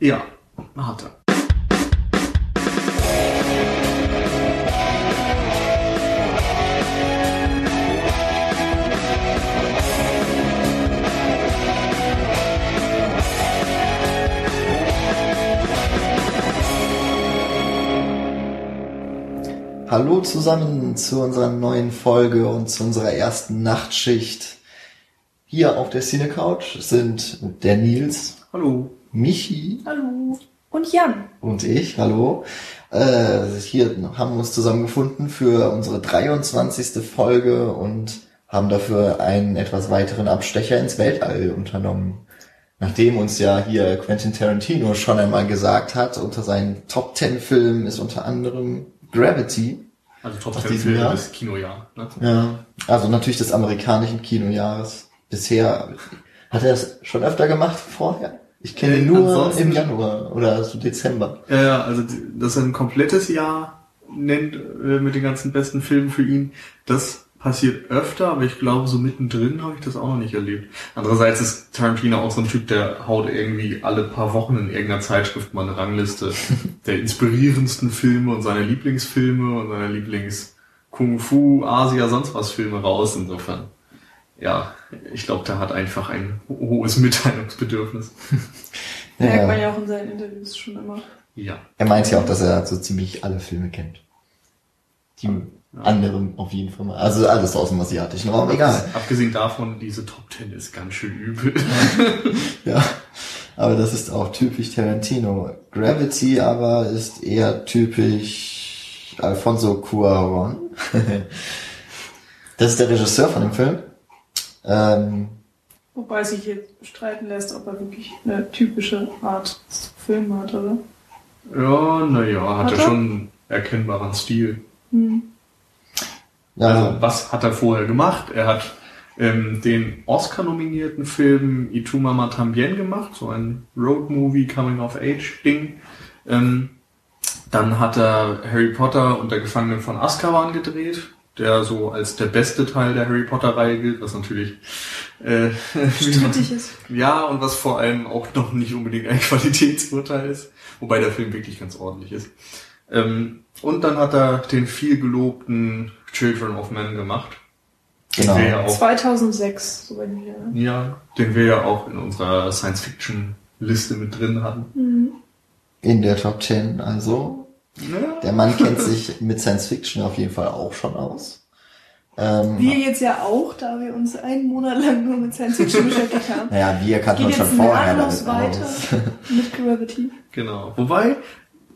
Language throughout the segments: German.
Ja, hat er. Hallo zusammen zu unserer neuen Folge und zu unserer ersten Nachtschicht. Hier auf der Cine Couch sind der Nils, Hallo. Michi Hallo. Und Jan. und ich. Hallo. Äh, hier haben wir uns zusammengefunden für unsere 23. Folge und haben dafür einen etwas weiteren Abstecher ins Weltall unternommen. Nachdem uns ja hier Quentin Tarantino schon einmal gesagt hat, unter seinen Top 10 Filmen ist unter anderem Gravity. Also Top Aus 10 diesem Filme des Kinojahr. Ne? Ja, also natürlich des amerikanischen Kinojahres. Bisher hat er es schon öfter gemacht vorher. Ich kenne ihn Äh, nur im Januar oder so Dezember. Ja, ja, also dass er ein komplettes Jahr nennt äh, mit den ganzen besten Filmen für ihn, das passiert öfter, aber ich glaube, so mittendrin habe ich das auch noch nicht erlebt. Andererseits ist Tarantino auch so ein Typ, der haut irgendwie alle paar Wochen in irgendeiner Zeitschrift mal eine Rangliste der inspirierendsten Filme und seiner Lieblingsfilme und seiner Lieblings Kung Fu, Asia, sonst was Filme raus. Insofern, ja, ich glaube, der hat einfach ein ho- hohes Mitteilungsbedürfnis. Merkt man Ja, ja auch in seinen Interviews schon immer. Ja. er meint ja auch, dass er so ziemlich alle Filme kennt. Die anderen auf jeden Fall mal. Also alles aus dem asiatischen Raum, egal. Abgesehen davon, diese Top Ten ist ganz schön übel. Ja, aber das ist auch typisch Tarantino. Gravity aber ist eher typisch Alfonso Cuarón. das ist der Regisseur von dem Film. Ähm, Wobei sich jetzt streiten lässt, ob er wirklich eine typische Art zu filmen hat, oder? ja, naja, hat, Hat er schon einen erkennbaren Stil. Hm. ja, Also, was hat er vorher gemacht? Er hat ähm, den Oscar-nominierten Film Y Tu Mama Tambien gemacht, so ein Road-Movie, Coming-of-Age-Ding. Ähm, dann hat er Harry Potter und der Gefangene von Azkaban gedreht, der so als der beste Teil der Harry Potter-Reihe gilt, was natürlich äh, Strittig ist. Ja, und was vor allem auch noch nicht unbedingt ein Qualitätsurteil ist, wobei der Film wirklich ganz ordentlich ist. Ähm, und dann hat er den viel gelobten Children of Men gemacht. Genau. Den wir ja auch, 2006, soweit ich mich erinnere. ja, den wir ja auch in unserer Science-Fiction-Liste mit drin hatten. Mhm. in der Top 10. Also. Der Mann kennt sich mit Science Fiction auf jeden Fall auch schon aus. Ähm, Wir jetzt ja auch, da wir uns einen Monat lang nur mit Science Fiction beschäftigt haben. naja, wir kannten uns schon jetzt vorher damit weiter aus. mit Gravity. Genau. Wobei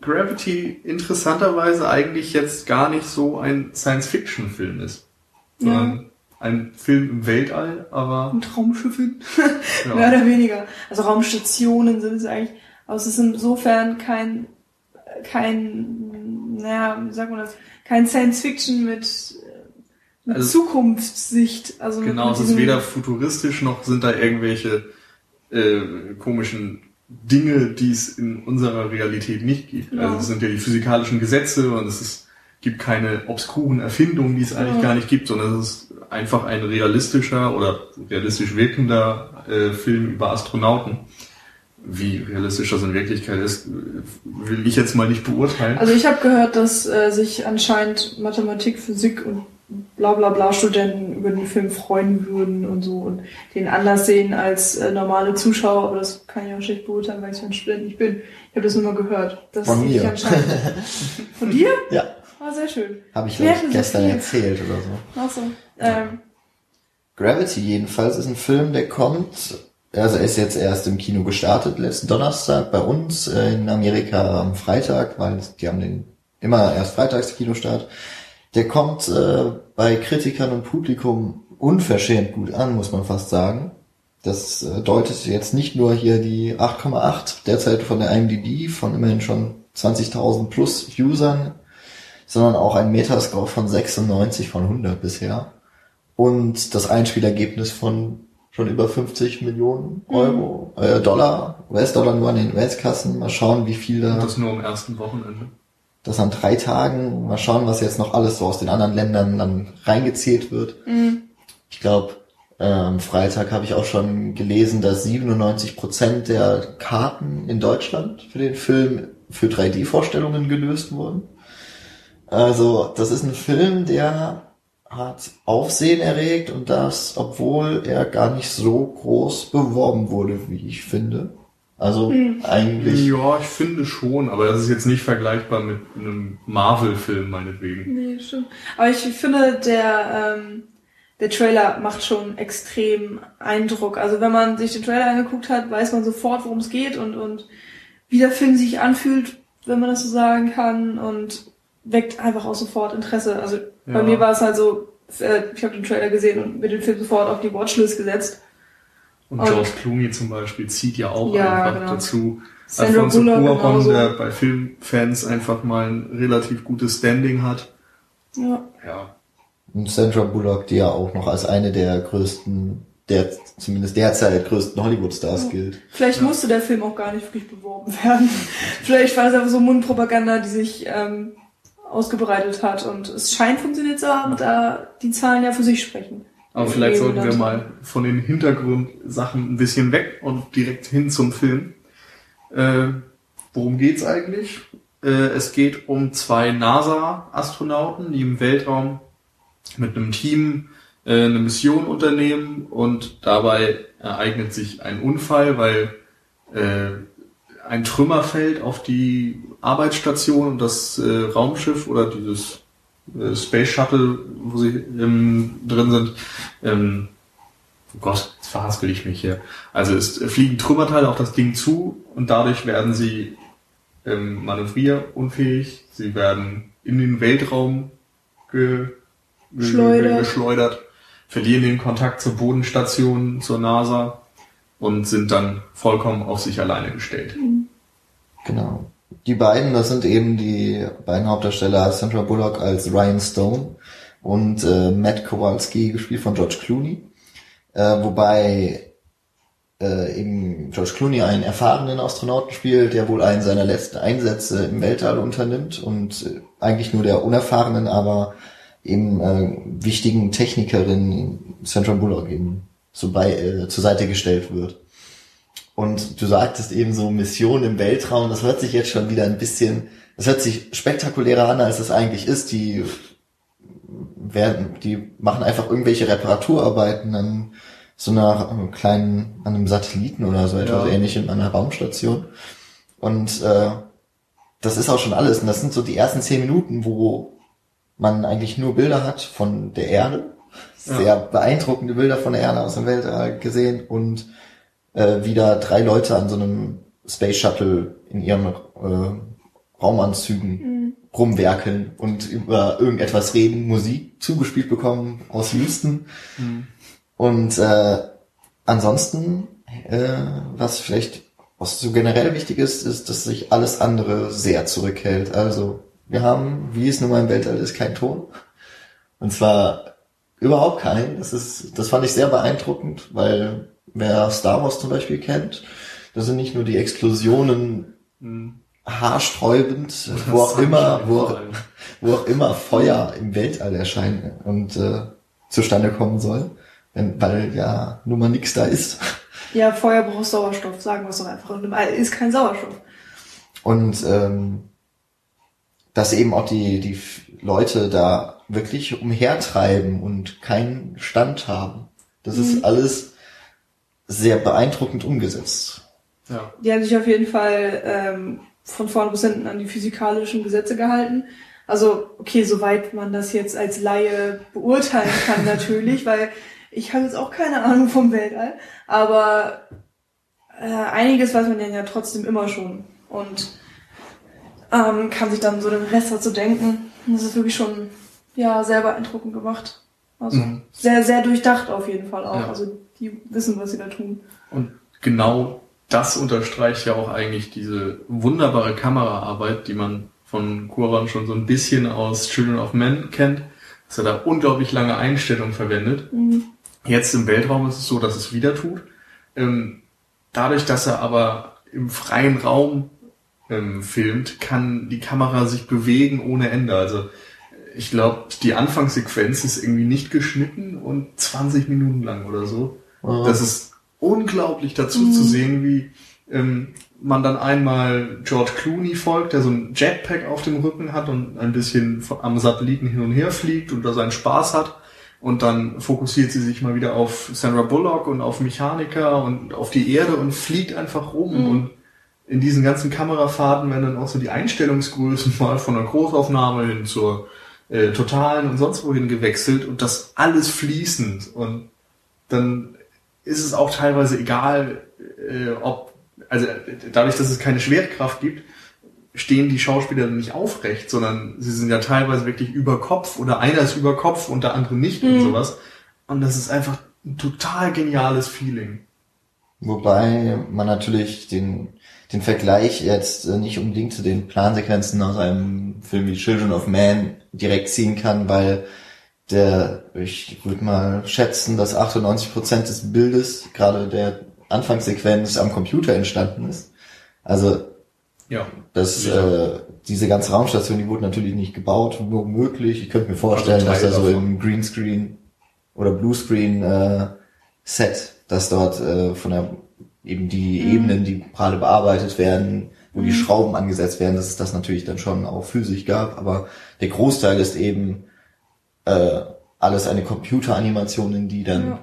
Gravity interessanterweise eigentlich jetzt gar nicht so ein Science-Fiction-Film ist. Sondern ein Film im Weltall, aber Und Raumschiffen. ja. Mehr oder weniger. Also Raumstationen sind es eigentlich. Aber es ist insofern kein, kein, naja, wie sagt man das? Kein Science Fiction mit, mit Also- Zukunftssicht. Also Genau, es ist weder futuristisch noch sind da irgendwelche äh, komischen Dinge, die es in unserer Realität nicht gibt. Ja. Also es sind ja die physikalischen Gesetze und es ist, gibt keine obskuren Erfindungen, die es eigentlich Ja. gar nicht gibt, sondern es ist einfach ein realistischer oder realistisch wirkender äh, Film über Astronauten. Wie realistisch das in Wirklichkeit ist, will ich jetzt mal nicht beurteilen. Also ich habe gehört, dass äh, sich anscheinend Mathematik, Physik und bla bla bla Studenten über den Film freuen würden und so und den anders sehen als äh, normale Zuschauer, aber das kann ich auch schlecht beurteilen, weil ich so ein Student nicht bin. Ich habe das nur mal gehört. Das Von sich mir. anscheinend. Von dir? Ja, Ah, sehr schön. habe ich, ich so gestern viel? erzählt oder so. Ach so. Ähm, Gravity jedenfalls ist ein Film, der kommt, also er ist jetzt erst im Kino gestartet, letzten Donnerstag bei uns, äh, in Amerika am Freitag, weil die haben den immer erst freitags Kinostart. Der kommt äh, bei Kritikern und Publikum unverschämt gut an, muss man fast sagen. Das äh, deutet jetzt nicht nur hier die 8,8 derzeit von der IMDb von immerhin schon 20.000 plus Usern, sondern auch ein Metascore von 96 von 100 bisher und das Einspielergebnis von schon über 50 Millionen Euro, äh, Dollar, US-Dollar nur an den US-Kassen. Mal schauen, wie viel da, Und das, das nur am ersten Wochenende. an drei Tagen, mal schauen, was jetzt noch alles so aus den anderen Ländern dann reingezählt wird. mh, Ich glaube, am Freitag habe ich auch schon gelesen, dass 97 Prozent der Karten in Deutschland für den Film für 3D-Vorstellungen gelöst wurden. Also, das ist ein Film, der hat Aufsehen erregt und das, obwohl er gar nicht so groß beworben wurde, wie ich finde. Also eigentlich. Ja, ich finde schon, aber das ist jetzt nicht vergleichbar mit einem Marvel-Film meinetwegen. Nee, stimmt. Aber ich finde, der, ähm, der Trailer macht schon extrem Eindruck. Also wenn man sich den Trailer angeguckt hat, weiß man sofort, worum es geht und, und wie der Film sich anfühlt, wenn man das so sagen kann und weckt einfach auch sofort Interesse. Also bei Ja. mir war es halt so, äh, ich habe den Trailer gesehen und mir den Film sofort auf die Watchlist gesetzt. Und Und- George Clooney zum Beispiel zieht ja auch Ja, einfach genau. dazu. Sandra Alfonso Cuarón, der bei Filmfans einfach mal ein relativ gutes Standing hat. Ja. Ja. Und Sandra Bullock, die ja auch noch als eine der größten, der zumindest derzeit größten Hollywood-Stars gilt. Vielleicht musste der Film auch gar nicht wirklich beworben werden. Vielleicht war das einfach so Mundpropaganda, die sich ähm, ausgebreitet hat. Und es scheint funktioniert zu haben, da die Zahlen ja für sich sprechen. Aber vielleicht sollten wir mal von den Hintergrundsachen ein bisschen weg und direkt hin zum Film. Äh, worum geht's eigentlich? Äh, es geht um zwei NASA-Astronauten, die im Weltraum mit einem Team äh, eine Mission unternehmen und dabei ereignet sich ein Unfall, weil äh, ein Trümmer fällt auf die Arbeitsstation und das äh, Raumschiff oder dieses äh, Space Shuttle, wo sie ähm, drin sind. Ähm, oh Gott, jetzt verhaspel ich mich hier. Also es fliegen Trümmerteile auf das Ding zu und dadurch werden sie ähm, manövrierunfähig. Sie werden in den Weltraum ge ge Schleudert. geschleudert, verlieren den Kontakt zur Bodenstation, zur NASA und sind dann vollkommen auf sich alleine gestellt. Genau. Die beiden, das sind eben die beiden Hauptdarsteller, Sandra Bullock als Ryan Stone und äh, Matt Kowalski, gespielt von George Clooney. Äh, wobei äh, eben George Clooney einen erfahrenen Astronauten spielt, der wohl einen seiner letzten Einsätze im Weltall unternimmt und äh, eigentlich nur der unerfahrenen, aber eben äh, wichtigen Technikerin Sandra Bullock eben so bei, äh, zur Seite gestellt wird. Und du sagtest eben so Mission im Weltraum, das hört sich jetzt schon wieder ein bisschen, das hört sich spektakulärer an, als es eigentlich ist. Die werden, die machen einfach irgendwelche Reparaturarbeiten an so einer kleinen, an einem Satelliten oder so etwas Ja. ähnlichem, an einer Raumstation. Und äh, das ist auch schon alles. Und das sind so die ersten zehn Minuten, wo man eigentlich nur Bilder hat von der Erde. Ja. Sehr beeindruckende Bilder von der Erde aus dem Weltall gesehen und äh, wieder drei Leute an so einem Space Shuttle in ihren äh, Raumanzügen rumwerkeln und über irgendetwas reden, Musik zugespielt bekommen aus Houston. Und äh, ansonsten, äh, was vielleicht was so generell wichtig ist, ist, dass sich alles andere sehr zurückhält. Also wir haben, wie es nun mal im Weltall ist, kein Ton. Und zwar überhaupt keinen. Das ist, das fand ich sehr beeindruckend, weil wer Star Wars zum Beispiel kennt, das sind nicht nur die Explosionen haarsträubend, wo auch immer, wo auch, wo auch immer Feuer im Weltall erscheinen und äh, zustande kommen soll, wenn, weil ja nun mal nix da ist. Ja, Feuer braucht Sauerstoff, sagen wir es doch einfach. Und im All ist kein Sauerstoff. Und ähm, dass eben auch die, die Leute da wirklich umhertreiben und keinen Stand haben. Das ist alles sehr beeindruckend umgesetzt. Ja. Die haben sich auf jeden Fall ähm, von vorne bis hinten an die physikalischen Gesetze gehalten. Also, okay, soweit man das jetzt als Laie beurteilen kann, natürlich, weil ich habe jetzt auch keine Ahnung vom Weltall, aber äh, einiges weiß man ja trotzdem immer schon und ähm, kann sich dann so den Rest dazu denken. Und Das ist wirklich schon ja sehr beeindruckend gemacht. Also Mhm. sehr, sehr durchdacht auf jeden Fall auch. Ja. Also die wissen, was sie da tun. Und genau das unterstreicht ja auch eigentlich diese wunderbare Kameraarbeit, die man von Kuran schon so ein bisschen aus Children of Men kennt, dass er da unglaublich lange Einstellungen verwendet. Jetzt im Weltraum ist es so, dass es wieder tut. Ähm, dadurch, dass er aber im freien Raum ähm, filmt, kann die Kamera sich bewegen ohne Ende. Also ich glaube, die Anfangssequenz ist irgendwie nicht geschnitten und 20 Minuten lang oder so. Ja. Das ist unglaublich dazu zu sehen, wie ähm, man dann einmal George Clooney folgt, der so ein Jetpack auf dem Rücken hat und ein bisschen am Satelliten hin und her fliegt und da seinen Spaß hat. Und dann fokussiert sie sich mal wieder auf Sandra Bullock und auf Mechaniker und auf die Erde und fliegt einfach rum. Und in diesen ganzen Kamerafahrten werden dann auch so die Einstellungsgrößen mal von einer Großaufnahme hin zur äh, totalen und sonst wohin gewechselt und das alles fließend. Und dann ist es auch teilweise egal, äh, ob, also dadurch, dass es keine Schwerkraft gibt, stehen die Schauspieler nicht aufrecht, sondern sie sind ja teilweise wirklich über Kopf oder einer ist über Kopf und der andere nicht und sowas. Und das ist einfach ein total geniales Feeling. Wobei man natürlich den, den Vergleich jetzt äh, nicht unbedingt zu den Plansequenzen aus einem Film wie Children of Man direkt ziehen kann, weil der, ich würde mal schätzen, dass 98% des Bildes, gerade der Anfangssequenz, am Computer entstanden ist. Also Ja. das, Sicher. äh, diese ganze Raumstation, die wurde natürlich nicht gebaut, nur möglich. Ich könnte mir vorstellen, Also dass da so im Greenscreen oder Bluescreen äh, Set, dass dort äh, von der eben die Ebenen, die gerade bearbeitet werden, wo die Schrauben angesetzt werden, dass es das natürlich dann schon auch physisch gab, aber der Großteil ist eben äh, alles eine Computeranimation, in die dann Ja.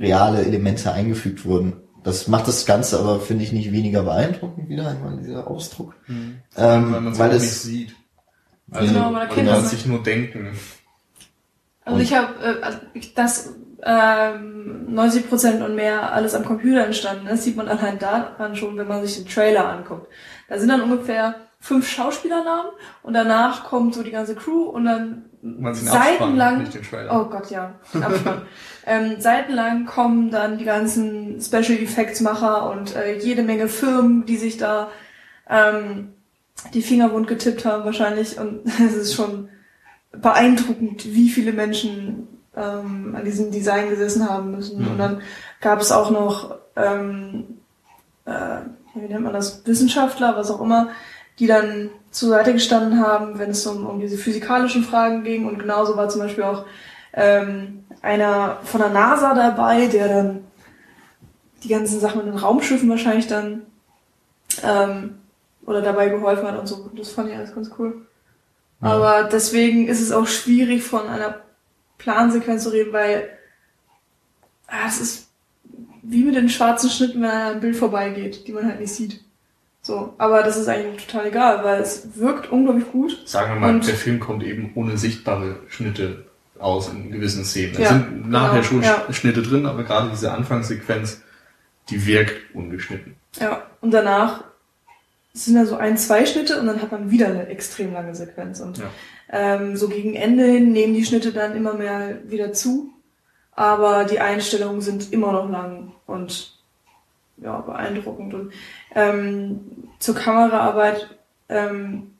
reale Elemente eingefügt wurden. Das macht das Ganze aber, finde ich, nicht weniger beeindruckend wieder einmal dieser Ausdruck. Ähm, weil man es weil auch nicht es sieht. Also Genau, man kann das sich nur denken. Also Und- ich habe, äh, also dass ähm, 90% und mehr alles am Computer entstanden ist, sieht man allein daran schon, wenn man sich den Trailer anguckt. Da sind dann ungefähr fünf Schauspielernamen und danach kommt so die ganze Crew und dann Man Abspann, seitenlang, oh Gott, ja, ähm, seitenlang kommen dann die ganzen Special Effects Macher und äh, jede Menge Firmen, die sich da ähm, die Finger wund getippt haben wahrscheinlich und es ist schon beeindruckend, wie viele Menschen ähm, an diesem Design gesessen haben müssen. Mhm. Und dann gab es auch noch, ähm, äh, wie nennt man das, Wissenschaftler, was auch immer, die dann zur Seite gestanden haben, wenn es um, um diese physikalischen Fragen ging. Und genauso war zum Beispiel auch ähm, einer von der NASA dabei, der dann die ganzen Sachen mit den Raumschiffen wahrscheinlich dann ähm, oder dabei geholfen hat und so. Das fand ich alles ganz cool. Aber deswegen ist es auch schwierig, von einer Plansequenz zu reden, weil ah, es ist wie mit den schwarzen Schnitten, wenn am Bild vorbeigeht, die man halt nicht sieht. So, aber das ist eigentlich total egal, weil es wirkt unglaublich gut. Sagen wir mal, Und- der Film kommt eben ohne sichtbare Schnitte aus in gewissen Szenen. Ja, es sind nachher genau, schon ja. Schnitte drin, aber gerade diese Anfangssequenz, die wirkt ungeschnitten. Ja, und danach sind da so ein, zwei Schnitte und dann hat man wieder eine extrem lange Sequenz. Und Ja. Ähm, so gegen Ende hin nehmen die Schnitte dann immer mehr wieder zu. Aber die Einstellungen sind immer noch lang und ja, beeindruckend. Und ähm, zur Kameraarbeit ähm,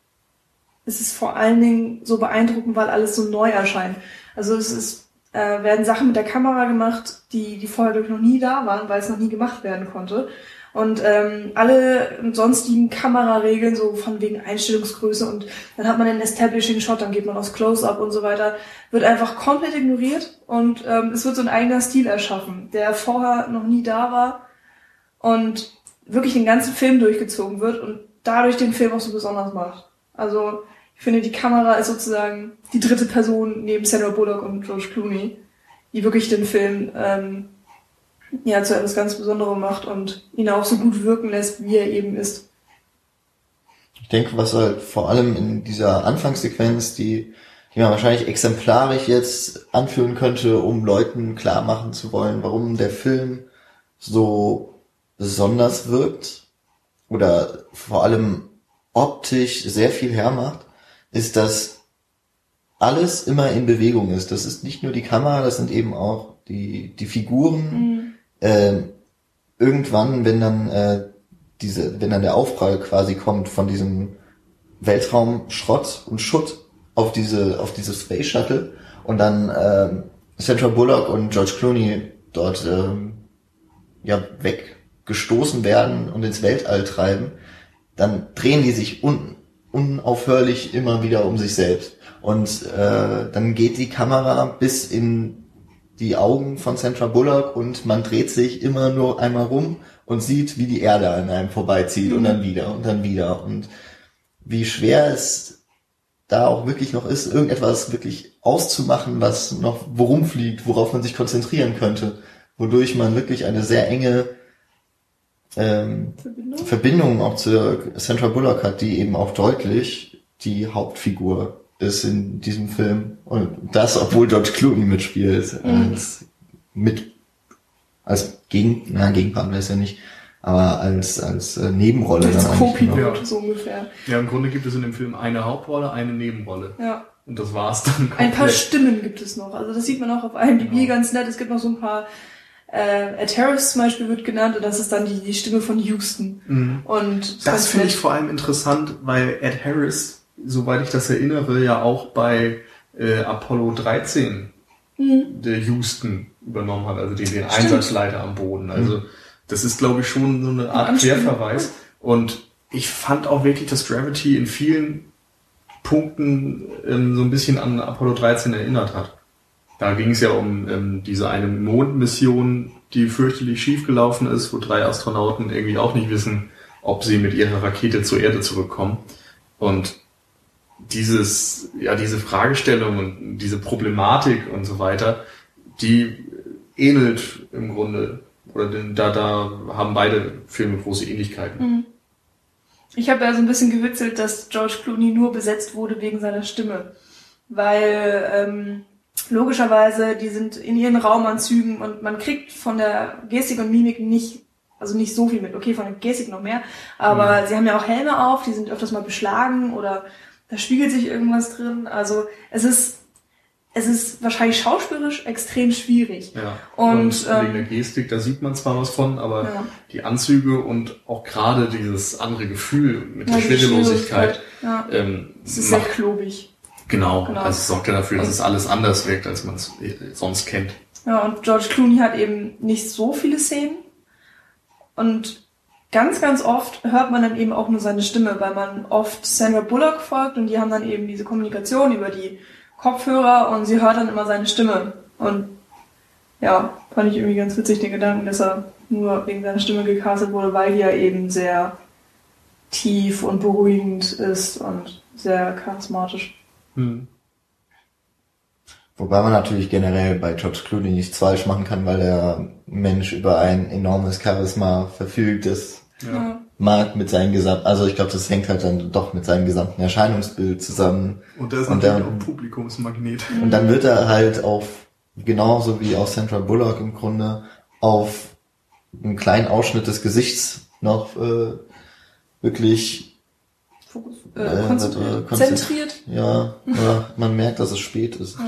ist es vor allen Dingen so beeindruckend, weil alles so neu erscheint. Also es ist, äh, werden Sachen mit der Kamera gemacht, die, die vorher noch nie da waren, weil es noch nie gemacht werden konnte. Und ähm, alle sonstigen Kameraregeln, so von wegen Einstellungsgröße und dann hat man einen Establishing Shot, dann geht man aufs Close-Up und so weiter, wird einfach komplett ignoriert und ähm, es wird so ein eigener Stil erschaffen, der vorher noch nie da war und wirklich den ganzen Film durchgezogen wird und dadurch den Film auch so besonders macht. Also ich finde, die Kamera ist sozusagen die dritte Person neben Sandra Bullock und George Clooney, die wirklich den Film ähm, ja zu etwas ganz Besonderem macht und ihn auch so gut wirken lässt, wie er eben ist. Ich denke, was halt vor allem in dieser Anfangssequenz, die, die man wahrscheinlich exemplarisch jetzt anführen könnte, um Leuten klar machen zu wollen, warum der Film so besonders wirkt oder vor allem optisch sehr viel hermacht, ist, dass alles immer in Bewegung ist. Das ist nicht nur die Kamera, das sind eben auch die, die Figuren. Ähm, irgendwann, wenn dann äh, diese, wenn dann der Aufprall quasi kommt von diesem Weltraumschrott und Schutt auf diese, auf dieses Space Shuttle und dann ähm, Sandra Bullock und George Clooney dort ähm, ja weggestoßen werden und ins Weltall treiben, dann drehen die sich unten unaufhörlich immer wieder um sich selbst. Und äh, dann geht die Kamera bis in die Augen von Sandra Bullock und man dreht sich immer nur einmal rum und sieht, wie die Erde an einem vorbeizieht und dann wieder und dann wieder. Und wie schwer es da auch wirklich noch ist, irgendetwas wirklich auszumachen, was noch worum fliegt, worauf man sich konzentrieren könnte, wodurch man wirklich eine sehr enge ähm, Verbindung? Verbindung auch zu Sandra Bullock hat, die eben auch deutlich die Hauptfigur ist in diesem Film. Und das, obwohl George Clooney mitspielt, Mhm. als mit, als Gegen, na, Gegenpart ist ja nicht, aber als, als äh, Nebenrolle Als. Co-Pilot, Ja. so ungefähr. Ja, im Grunde gibt es in dem Film eine Hauptrolle, eine Nebenrolle. Ja. Und das war's dann komplett. Ein paar Stimmen gibt es noch. Also das sieht man auch auf IMDb Genau. ganz nett. Es gibt noch so ein paar, äh, Ed Harris zum Beispiel wird genannt und das ist dann die, die Stimme von Houston. Mhm. Und Das finde ich vor allem interessant, weil Ed Harris, soweit ich das erinnere, ja auch bei äh, Apollo 13 Mhm. der Houston übernommen hat, also den, den Einsatzleiter am Boden. Also das ist, glaube ich, schon so eine Art. Querverweis. Und ich fand auch wirklich, dass Gravity in vielen Punkten ähm, so ein bisschen an Apollo 13 erinnert hat. Da ging es ja um ähm, diese eine Mondmission, die fürchterlich schiefgelaufen ist, wo drei Astronauten irgendwie auch nicht wissen, ob sie mit ihrer Rakete zur Erde zurückkommen. Und dieses, ja, diese Fragestellung und diese Problematik und so weiter, die ähnelt im Grunde, oder denn da, da haben beide Filme große Ähnlichkeiten. Mhm. Ich habe ja so ein bisschen gewitzelt, dass George Clooney nur besetzt wurde wegen seiner Stimme. Weil ähm, logischerweise, die sind in ihren Raumanzügen und man kriegt von der Gestik und Mimik nicht, also nicht so viel mit. Okay, von der Gestik noch mehr, aber sie haben ja auch Helme auf, die sind öfters mal beschlagen oder da spiegelt sich irgendwas drin. Also es ist, es ist wahrscheinlich schauspielerisch extrem schwierig. Ja. Und, Und, wegen ähm, der Gestik, da sieht man zwar was von, aber Ja. die Anzüge und auch gerade dieses andere Gefühl mit Ja, der Schwerelosigkeit, Ja, ähm, es ist sehr macht, klobig. genau, genau. also es sorgt ja dafür, dass es alles anders wirkt, als man es äh, sonst kennt. Ja, und George Clooney hat eben nicht so viele Szenen. Und ganz, ganz oft hört man dann eben auch nur seine Stimme, weil man oft Sandra Bullock folgt und die haben dann eben diese Kommunikation über die Kopfhörer und sie hört dann immer seine Stimme. Und ja, fand ich irgendwie ganz witzig, den Gedanken, dass er nur wegen seiner Stimme gecastet wurde, weil die ja eben sehr tief und beruhigend ist und sehr charismatisch. Hm. Wobei man natürlich generell bei George Clooney nichts falsch machen kann, weil der Mensch über ein enormes Charisma verfügt. Das Ja. mag mit seinem gesamten, also ich glaube, das hängt halt dann doch mit seinem gesamten Erscheinungsbild zusammen. Und das ist Und natürlich dann- auch Publikumsmagnet. Und dann wird er halt auf, genauso wie auch Sandra Bullock im Grunde, auf einen kleinen Ausschnitt des Gesichts noch äh, wirklich, Fokus, Äh, äh, konzentriert. konzentri- zentriert. ja, ja, man merkt, dass es spät ist. Ja,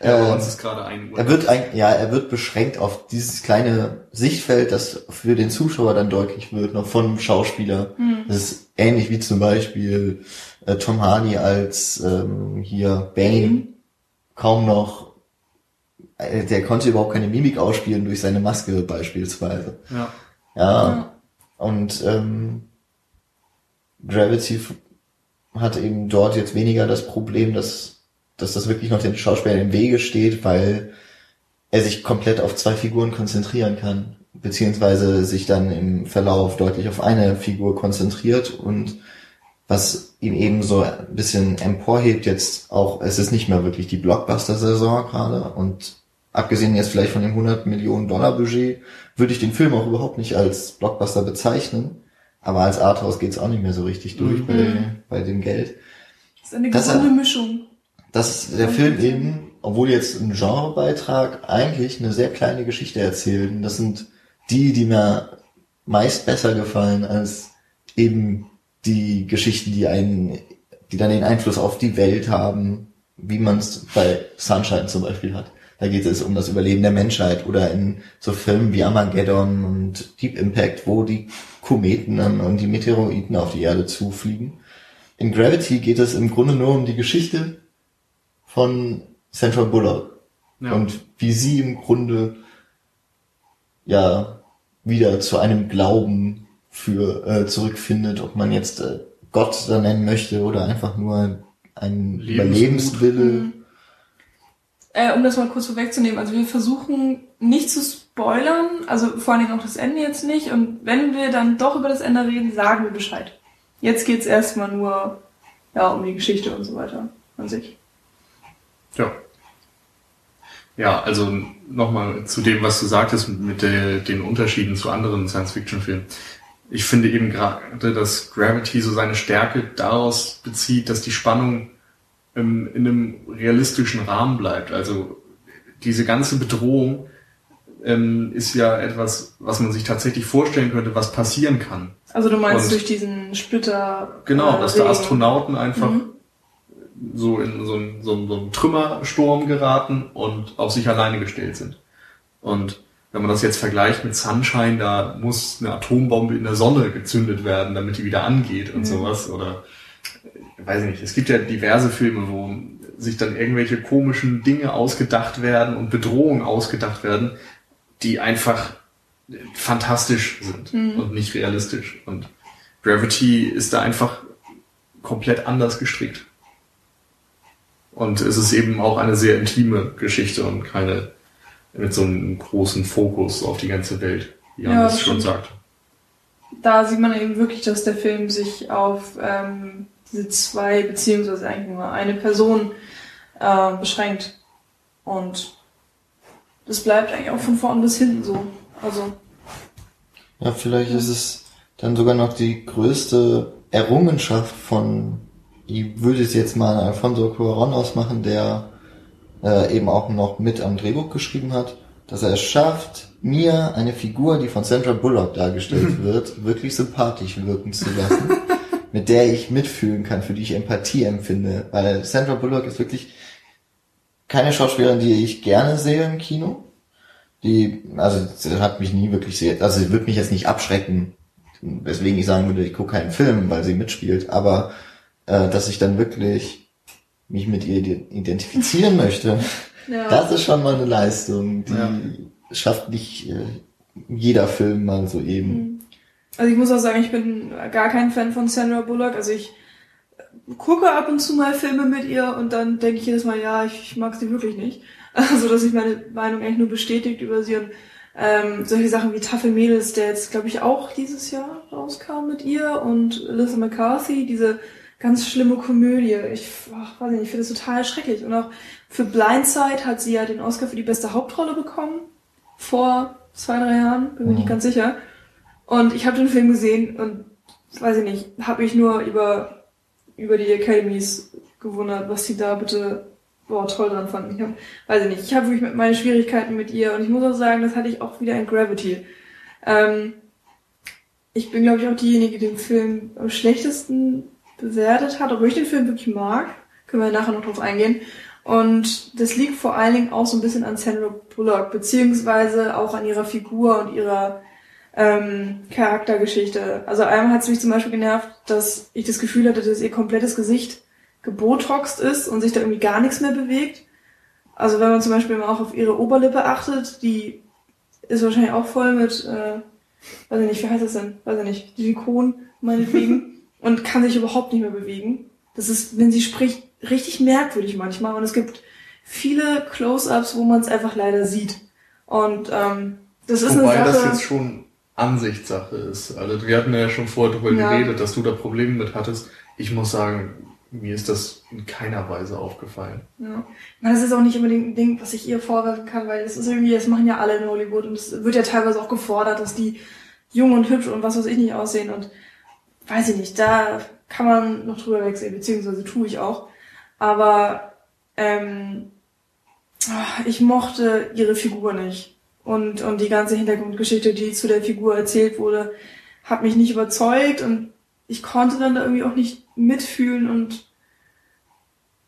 bei Äh, uns ist gerade ein Uhr. Er wird ein, ja, er wird beschränkt auf dieses kleine Sichtfeld, das für den Zuschauer dann deutlich wird, noch von einem Schauspieler. Das ist ähnlich wie zum Beispiel äh, Tom Hardy als ähm, hier Bane kaum noch, äh, der konnte überhaupt keine Mimik ausspielen durch seine Maske beispielsweise. ja. Ja, Ja. und ähm, Gravity hat eben dort jetzt weniger das Problem, dass, dass das wirklich noch den Schauspieler im Wege steht, weil er sich komplett auf zwei Figuren konzentrieren kann, beziehungsweise sich dann im Verlauf deutlich auf eine Figur konzentriert und was ihn eben so ein bisschen emporhebt jetzt auch, es ist nicht mehr wirklich die Blockbuster-Saison gerade und abgesehen jetzt vielleicht von dem 100 Millionen Dollar Budget, würde ich den Film auch überhaupt nicht als Blockbuster bezeichnen, aber als Arthouse geht's auch nicht mehr so richtig durch bei, bei dem Geld. Das ist eine Das- gesunde Mischung. Dass der Film eben, obwohl jetzt ein Genrebeitrag eigentlich eine sehr kleine Geschichte erzählt, und das sind die, die mir meist besser gefallen als eben die Geschichten, die einen, die dann den Einfluss auf die Welt haben, wie man es bei Sunshine zum Beispiel hat. Da geht es um das Überleben der Menschheit oder in so Filmen wie Armageddon und Deep Impact, wo die Kometen und die Meteoroiden auf die Erde zufliegen. In Gravity geht es im Grunde nur um die Geschichte von Sandra Bullock Ja. und wie sie im Grunde ja wieder zu einem Glauben für äh, zurückfindet, ob man jetzt äh, Gott da nennen möchte oder einfach nur ein Lebensmut. Überlebenswille. Mhm. Äh, um das mal kurz vorwegzunehmen, also wir versuchen nicht zu spoilern, also vor allen Dingen auch das Ende jetzt nicht. Und wenn wir dann doch über das Ende reden, sagen wir Bescheid. Jetzt geht's erstmal nur ja, um die Geschichte und so weiter an sich. Ja. Ja, also nochmal zu dem, was du sagtest mit der, den Unterschieden zu anderen Science-Fiction-Filmen. Ich finde eben gerade, dass Gravity so seine Stärke daraus bezieht, dass die Spannung ähm, in einem realistischen Rahmen bleibt. Also diese ganze Bedrohung ähm, ist ja etwas, was man sich tatsächlich vorstellen könnte, was passieren kann. Also du meinst Und- durch diesen Splitter. Genau, äh, dass da. Astronauten einfach Mhm. So in so einen, so, einen, so einen Trümmersturm geraten und auf sich alleine gestellt sind. Und wenn man das jetzt vergleicht mit Sunshine, da muss eine Atombombe in der Sonne gezündet werden, damit die wieder angeht und Mhm. sowas. Oder weiß ich nicht. Es gibt ja diverse Filme, wo sich dann irgendwelche komischen Dinge ausgedacht werden und Bedrohungen ausgedacht werden, die einfach fantastisch sind Mhm. und nicht realistisch. Und Gravity ist da einfach komplett anders gestrickt. Und es ist eben auch eine sehr intime Geschichte und keine mit so einem großen Fokus auf die ganze Welt, wie Ja, Hannes das schon stimmt. sagt. Da sieht man eben wirklich, dass der Film sich auf ähm, diese zwei, beziehungsweise eigentlich nur eine Person äh, beschränkt. Und das bleibt eigentlich auch von vorn bis hinten so. Also, Ja, vielleicht ist es dann sogar noch die größte Errungenschaft von, ich würde es jetzt mal Alfonso Cuarón ausmachen, der äh, eben auch noch mit am Drehbuch geschrieben hat, dass er es schafft, mir eine Figur, die von Sandra Bullock dargestellt wird, wirklich sympathisch wirken zu lassen, mit der ich mitfühlen kann, für die ich Empathie empfinde. Weil Sandra Bullock ist wirklich keine Schauspielerin, die ich gerne sehe im Kino. Die, also sie hat mich nie wirklich sehr, also sie wird mich jetzt nicht abschrecken, weswegen ich sagen würde, ich gucke keinen Film, weil sie mitspielt, aber äh, dass ich dann wirklich mich mit ihr ide- identifizieren möchte, ja. das ist schon mal eine Leistung, die Ja. schafft nicht äh, jeder Film mal so eben. Also ich muss auch sagen, ich bin gar kein Fan von Sandra Bullock. Also ich gucke ab und zu mal Filme mit ihr und dann denke ich jedes Mal, ja, ich, ich mag sie wirklich nicht. Also dass sich meine Meinung eigentlich nur bestätigt über sie und ähm, solche Sachen wie Taffe Mädels, der jetzt, glaube ich, auch dieses Jahr rauskam mit ihr und Alyssa McCarthy, diese ganz schlimme Komödie. Ich ach, weiß nicht, ich finde das total schrecklich. Und auch für Blindside hat sie ja den Oscar für die beste Hauptrolle bekommen. Vor zwei, drei Jahren, bin mir nicht Mhm. ganz sicher. Und ich habe den Film gesehen und weiß ich nicht, habe mich nur über über die Academies gewundert, was sie da bitte boah, toll dran fanden. Ich hab, weiß ich nicht, ich habe wirklich mit- meine Schwierigkeiten mit ihr und ich muss auch sagen, das hatte ich auch wieder in Gravity. Ähm, ich bin, glaube ich, auch diejenige, die den Film am schlechtesten bewertet hat, obwohl ich den Film wirklich mag. Können wir nachher noch drauf eingehen. Und das liegt vor allen Dingen auch so ein bisschen an Sandra Bullock, beziehungsweise auch an ihrer Figur und ihrer ähm, Charaktergeschichte. Also einmal hat es mich zum Beispiel genervt, dass ich das Gefühl hatte, dass ihr komplettes Gesicht gebotoxt ist und sich da irgendwie gar nichts mehr bewegt. Also wenn man zum Beispiel mal auch auf ihre Oberlippe achtet, die ist wahrscheinlich auch voll mit, äh, weiß ich nicht, wie heißt das denn? Weiß ich nicht, Silikon meinetwegen und kann sich überhaupt nicht mehr bewegen. Das ist, wenn sie spricht, richtig merkwürdig manchmal und es gibt viele Close-ups, wo man es einfach leider sieht. Und ähm, das ist Wobei eine das Sache. jetzt schon Ansichtssache ist. Also wir hatten ja schon vorher darüber Ja. geredet, dass du da Probleme mit hattest. Ich muss sagen, mir ist das in keiner Weise aufgefallen. Ja. Na, Das ist auch nicht unbedingt ein Ding, was ich ihr vorwerfen kann, weil es ist irgendwie, das machen ja alle in Hollywood und es wird ja teilweise auch gefordert, dass die jung und hübsch und was weiß ich nicht aussehen und weiß ich nicht, da kann man noch drüber wegsehen, beziehungsweise tue ich auch. Aber ähm, ah, ich mochte ihre Figur nicht. Und, und die ganze Hintergrundgeschichte, die zu der Figur erzählt wurde, hat mich nicht überzeugt und ich konnte dann da irgendwie auch nicht mitfühlen und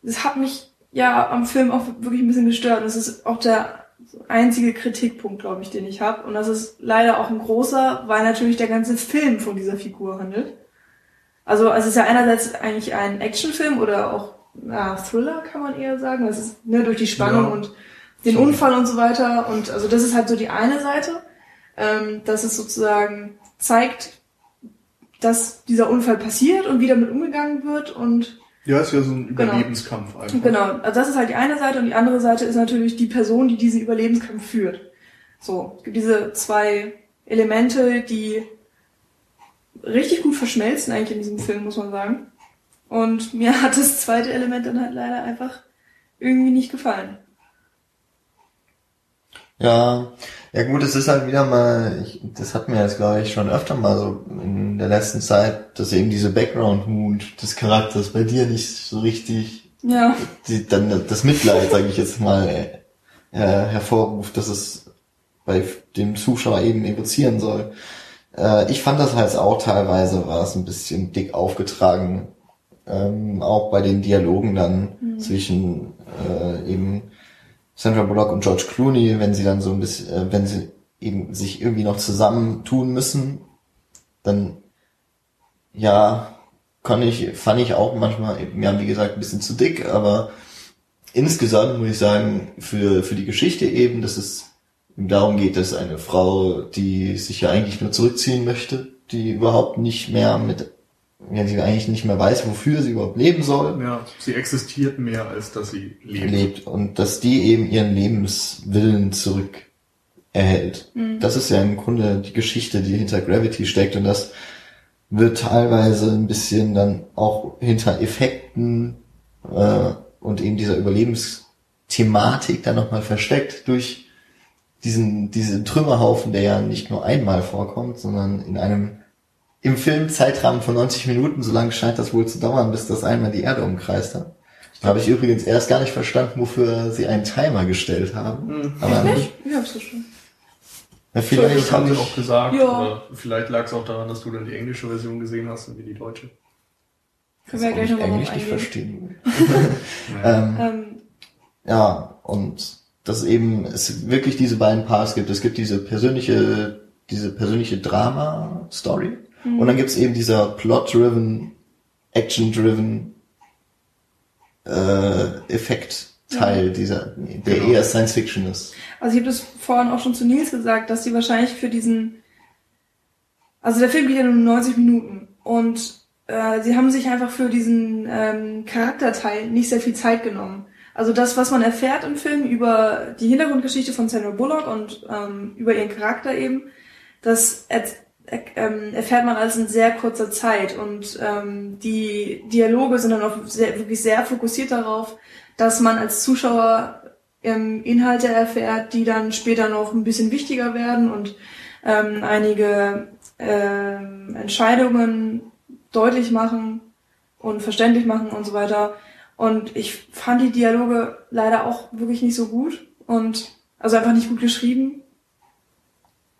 das hat mich ja am Film auch wirklich ein bisschen gestört. Das ist auch der einzige Kritikpunkt, glaube ich, den ich habe. Und das ist leider auch ein großer, weil natürlich der ganze Film von dieser Figur handelt. Also es ist ja einerseits eigentlich ein Actionfilm oder auch ja, Thriller, kann man eher sagen. Das ist ne, durch die Spannung Ja. und den So. Unfall und so weiter. Und also das ist halt so die eine Seite, ähm, dass es sozusagen zeigt, dass dieser Unfall passiert und wie damit umgegangen wird und Ja, ist ja so ein Genau. Überlebenskampf einfach. Genau, also das ist halt die eine Seite und die andere Seite ist natürlich die Person, die diesen Überlebenskampf führt. So, es gibt diese zwei Elemente, die richtig gut verschmelzen eigentlich in diesem Film, muss man sagen. Und mir hat das zweite Element dann halt leider einfach irgendwie nicht gefallen. Ja, ja gut, es ist halt wieder mal, ich, das hatten wir jetzt glaube ich schon öfter mal so in der letzten Zeit, dass eben diese Background-Mood des Charakters bei dir nicht so richtig, Ja, die, dann das Mitleid, sage ich jetzt mal, äh, hervorruft, dass es bei dem Zuschauer eben evozieren soll. Äh, ich fand das halt auch teilweise war es ein bisschen dick aufgetragen, ähm, auch bei den Dialogen dann zwischen äh, eben Sandra Bullock und George Clooney, wenn sie dann so ein bisschen, äh, wenn sie eben sich irgendwie noch zusammentun müssen, dann ja, kann ich, fand ich auch manchmal, eben, ja, wie gesagt, ein bisschen zu dick, aber insgesamt muss ich sagen, für, für die Geschichte eben, dass es eben darum geht, dass eine Frau, die sich ja eigentlich nur zurückziehen möchte, die überhaupt nicht mehr mit, ja, die eigentlich nicht mehr weiß, wofür sie überhaupt leben soll, Ja, sie existiert mehr, als dass sie lebt. lebt und dass die eben ihren Lebenswillen zurück erhält. Das ist ja im Grunde die Geschichte, die hinter Gravity steckt und das wird teilweise ein bisschen dann auch hinter Effekten äh, und eben dieser Überlebensthematik dann nochmal versteckt durch diesen, diesen Trümmerhaufen, der ja nicht nur einmal vorkommt, sondern in einem im Film Zeitrahmen von 90 Minuten, so lange scheint das wohl zu dauern, bis das einmal die Erde umkreist hat. Da habe ich übrigens erst gar nicht verstanden, wofür sie einen Timer gestellt haben. Aber nicht? Ich hab's verstanden. ja, Vielleicht vielleicht haben habe sie ich auch gesagt, Ja. aber vielleicht lag es auch daran, dass du dann die englische Version gesehen hast und wie die deutsche. Können wir ja gleich nochmal Englisch nicht verstehen. ähm, Ähm, ja, und dass eben es wirklich diese beiden Parts gibt. Es gibt diese persönliche, diese persönliche Drama-Story und dann gibt es eben dieser Plot-driven, Action-driven äh, Effekt-Teil, dieser, der Genau. eher Science-Fiction ist. Also ich habe das vorhin auch schon zu Nils gesagt, dass die wahrscheinlich für diesen, also der Film geht ja nur 90 Minuten und äh, sie haben sich einfach für diesen ähm, Charakterteil nicht sehr viel Zeit genommen. Also das, was man erfährt im Film über die Hintergrundgeschichte von Sandra Bullock und ähm, über ihren Charakter eben, das er, ähm, erfährt man alles in sehr kurzer Zeit und ähm, die Dialoge sind dann auch sehr, wirklich sehr fokussiert darauf, dass man als Zuschauer ähm, Inhalte erfährt, die dann später noch ein bisschen wichtiger werden und ähm, einige ähm, Entscheidungen deutlich machen und verständlich machen und so weiter. Und ich fand die Dialoge leider auch wirklich nicht so gut und also einfach nicht gut geschrieben.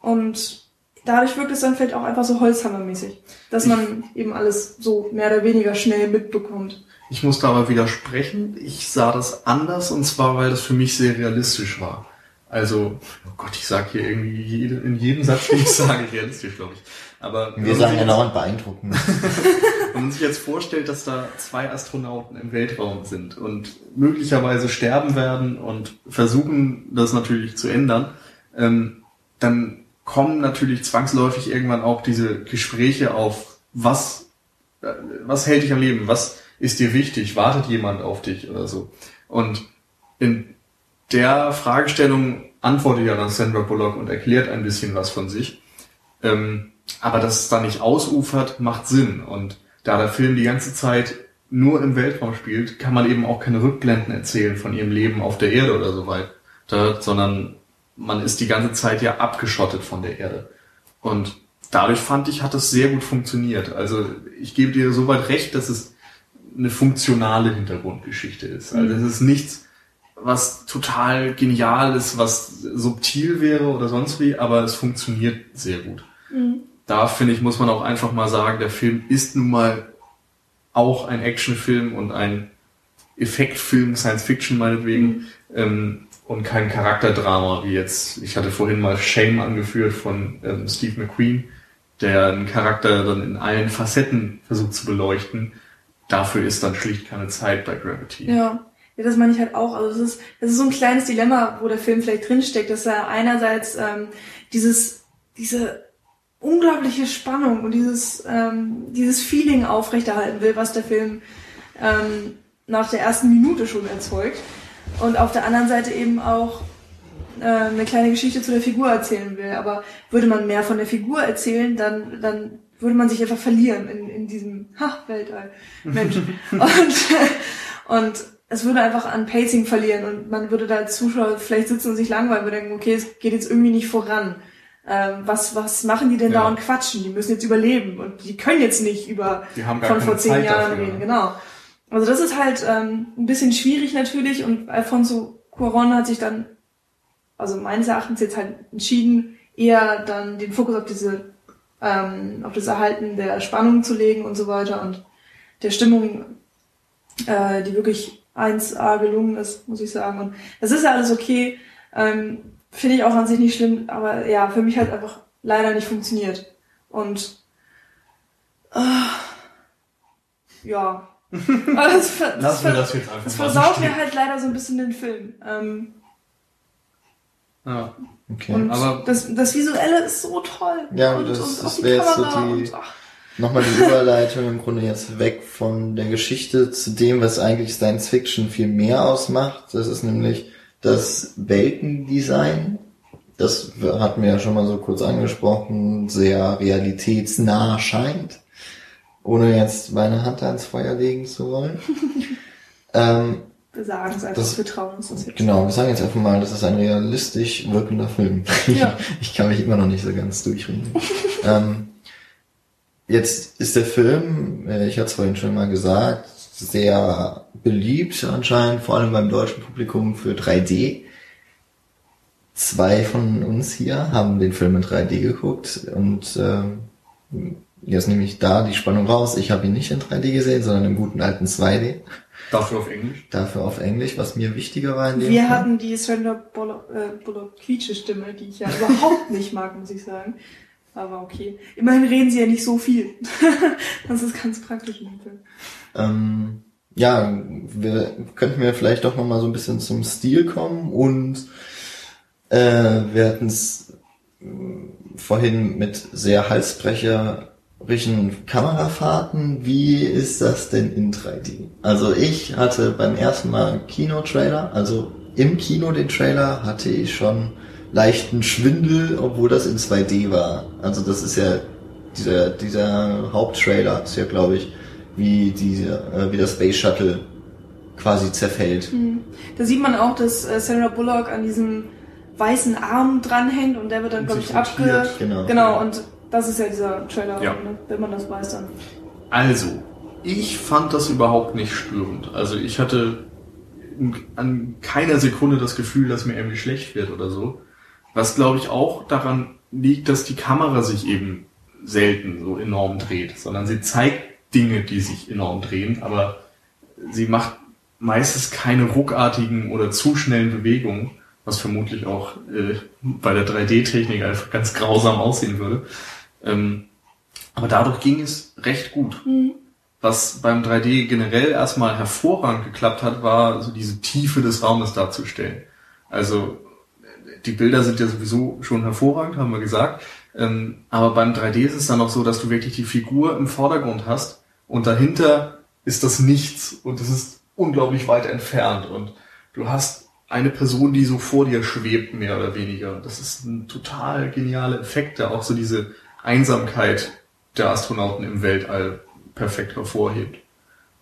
Und dadurch wirkt es dann vielleicht auch einfach so holzhammermäßig, dass man eben alles so mehr oder weniger schnell mitbekommt. Ich muss da aber widersprechen. Ich sah das anders und zwar, weil das für mich sehr realistisch war. Also, oh Gott, ich sag hier irgendwie in jedem Satz, den ich sage, realistisch, glaube ich. Aber Wir sagen man ja sich dauernd beeindruckend. Wenn man sich jetzt vorstellt, dass da zwei Astronauten im Weltraum sind und möglicherweise sterben werden und versuchen, das natürlich zu ändern, ähm, dann kommen natürlich zwangsläufig irgendwann auch diese Gespräche auf, was, äh, was hält dich am Leben, was ist dir wichtig, wartet jemand auf dich oder so. Und in der Fragestellung antwortet ja dann Sandra Bullock und erklärt ein bisschen was von sich. Ähm, aber dass es da nicht ausufert, macht Sinn. Und da der Film die ganze Zeit nur im Weltraum spielt, kann man eben auch keine Rückblenden erzählen von ihrem Leben auf der Erde oder so weit, da, sondern man ist die ganze Zeit ja abgeschottet von der Erde. Und dadurch fand ich, hat das sehr gut funktioniert. Also ich gebe dir soweit recht, dass es eine funktionale Hintergrundgeschichte ist. Also es ist nichts, was total genial ist, was subtil wäre oder sonst wie, aber es funktioniert sehr gut. Da finde ich, muss man auch einfach mal sagen, der Film ist nun mal auch ein Actionfilm und ein Effektfilm, Science Fiction meinetwegen, ähm, und kein Charakterdrama, wie jetzt, ich hatte vorhin mal Shame angeführt von ähm, Steve McQueen, der einen Charakter dann in allen Facetten versucht zu beleuchten. Dafür ist dann schlicht keine Zeit bei Gravity. Ja. Ja, das meine ich halt auch. Also das ist, das ist so ein kleines Dilemma, wo der Film vielleicht drinsteckt, dass er einerseits ähm, dieses, diese unglaubliche Spannung und dieses, ähm, dieses Feeling aufrechterhalten will, was der Film ähm, nach der ersten Minute schon erzeugt. Und auf der anderen Seite eben auch äh, eine kleine Geschichte zu der Figur erzählen will. Aber würde man mehr von der Figur erzählen, dann, dann würde man sich einfach verlieren in, in diesem ha, Weltall. Mensch. und, und es würde einfach an Pacing verlieren und man würde da als Zuschauer vielleicht sitzen und sich langweilen und denken, okay, es geht jetzt irgendwie nicht voran. Ähm, was, was machen die denn Ja. da und quatschen? Die müssen jetzt überleben und die können jetzt nicht über Die haben gar von vor zehn Zeit Jahren dafür. reden, genau. Also das ist halt ähm, ein bisschen schwierig natürlich und Alfonso Cuarón hat sich dann, also meines Erachtens jetzt halt entschieden, eher dann den Fokus auf diese, ähm, auf das Erhalten der Spannung zu legen und so weiter und der Stimmung, äh, die wirklich 1A gelungen ist, muss ich sagen. Und das ist ja alles okay, ähm, finde ich auch an sich nicht schlimm, aber ja, für mich halt einfach leider nicht funktioniert. Und äh, ja. Aber das, das, Lassen wir das jetzt einfach das versaut mir halt leider so ein bisschen den Film. Ähm, Ja. Okay. und aber- das, das Visuelle ist so toll. Ja, und, das- und das die wär jetzt so die- und, Nochmal die Überleitung im Grunde jetzt weg von der Geschichte zu dem, was eigentlich Science Fiction viel mehr ausmacht. Das ist nämlich das Weltendesign. Das hatten wir ja schon mal so kurz angesprochen, sehr realitätsnah scheint. Ohne jetzt meine Hand ans Feuer legen zu wollen. ähm, wir sagen es einfach, Das- wir trauen uns das jetzt. Genau, wir sagen jetzt einfach mal, das ist ein realistisch wirkender Film. Ja. ich kann mich immer noch nicht so ganz durchreden. ähm, jetzt ist der Film, äh, ich hatte es vorhin schon mal gesagt, sehr beliebt anscheinend, vor allem beim deutschen Publikum für 3D. Zwei von uns hier haben den Film in 3D geguckt und ähm, jetzt nehme ich da die Spannung raus. Ich habe ihn nicht in 3D gesehen, sondern im guten alten 2D. Dafür auf Englisch. Dafür auf Englisch, was mir wichtiger war in dem Wir Fall. hatten die Sandra äh, Bullock quietsche Stimme, die ich ja überhaupt nicht mag, muss ich sagen. Aber okay. Immerhin reden sie ja nicht so viel. das ist ganz praktisch dem Film. Ähm, ja, wir könnten wir vielleicht doch noch mal so ein bisschen zum Stil kommen und äh, wir hatten es vorhin mit sehr halsbrecherischen Kamerafahrten. Wie ist das denn in 3D? Also ich hatte beim ersten Mal Kino-Trailer, also im Kino den Trailer, hatte ich schon leichten Schwindel, obwohl das in 2D war. Also das ist ja dieser, dieser Haupttrailer ist ja, glaube ich, wie diese, äh, wie das Space Shuttle quasi zerfällt. Da sieht man auch, dass äh, Sandra Bullock an diesem weißen Arm dranhängt und der wird dann, glaube ich, sich abge... rotiert, genau. Genau, und das ist ja dieser Trailer, Ja. ne? wenn man das weiß dann. Also, ich fand das überhaupt nicht störend. Also ich hatte an keiner Sekunde das Gefühl, dass mir irgendwie schlecht wird oder so. Was glaube ich auch daran liegt, dass die Kamera sich eben selten so enorm dreht, sondern sie zeigt Dinge, die sich enorm drehen, aber sie macht meistens keine ruckartigen oder zu schnellen Bewegungen, was vermutlich auch äh, bei der 3D-Technik einfach ganz grausam aussehen würde. Ähm, aber dadurch ging es recht gut. Was beim 3D generell erstmal hervorragend geklappt hat, war so diese Tiefe des Raumes darzustellen. Also die Bilder sind ja sowieso schon hervorragend, haben wir gesagt. Ähm, aber beim 3D ist es dann auch so, dass du wirklich die Figur im Vordergrund hast und dahinter ist das Nichts und es ist unglaublich weit entfernt und du hast eine Person, die so vor dir schwebt, mehr oder weniger. Das ist ein total genialer Effekt, der auch so diese Einsamkeit der Astronauten im Weltall perfekt hervorhebt.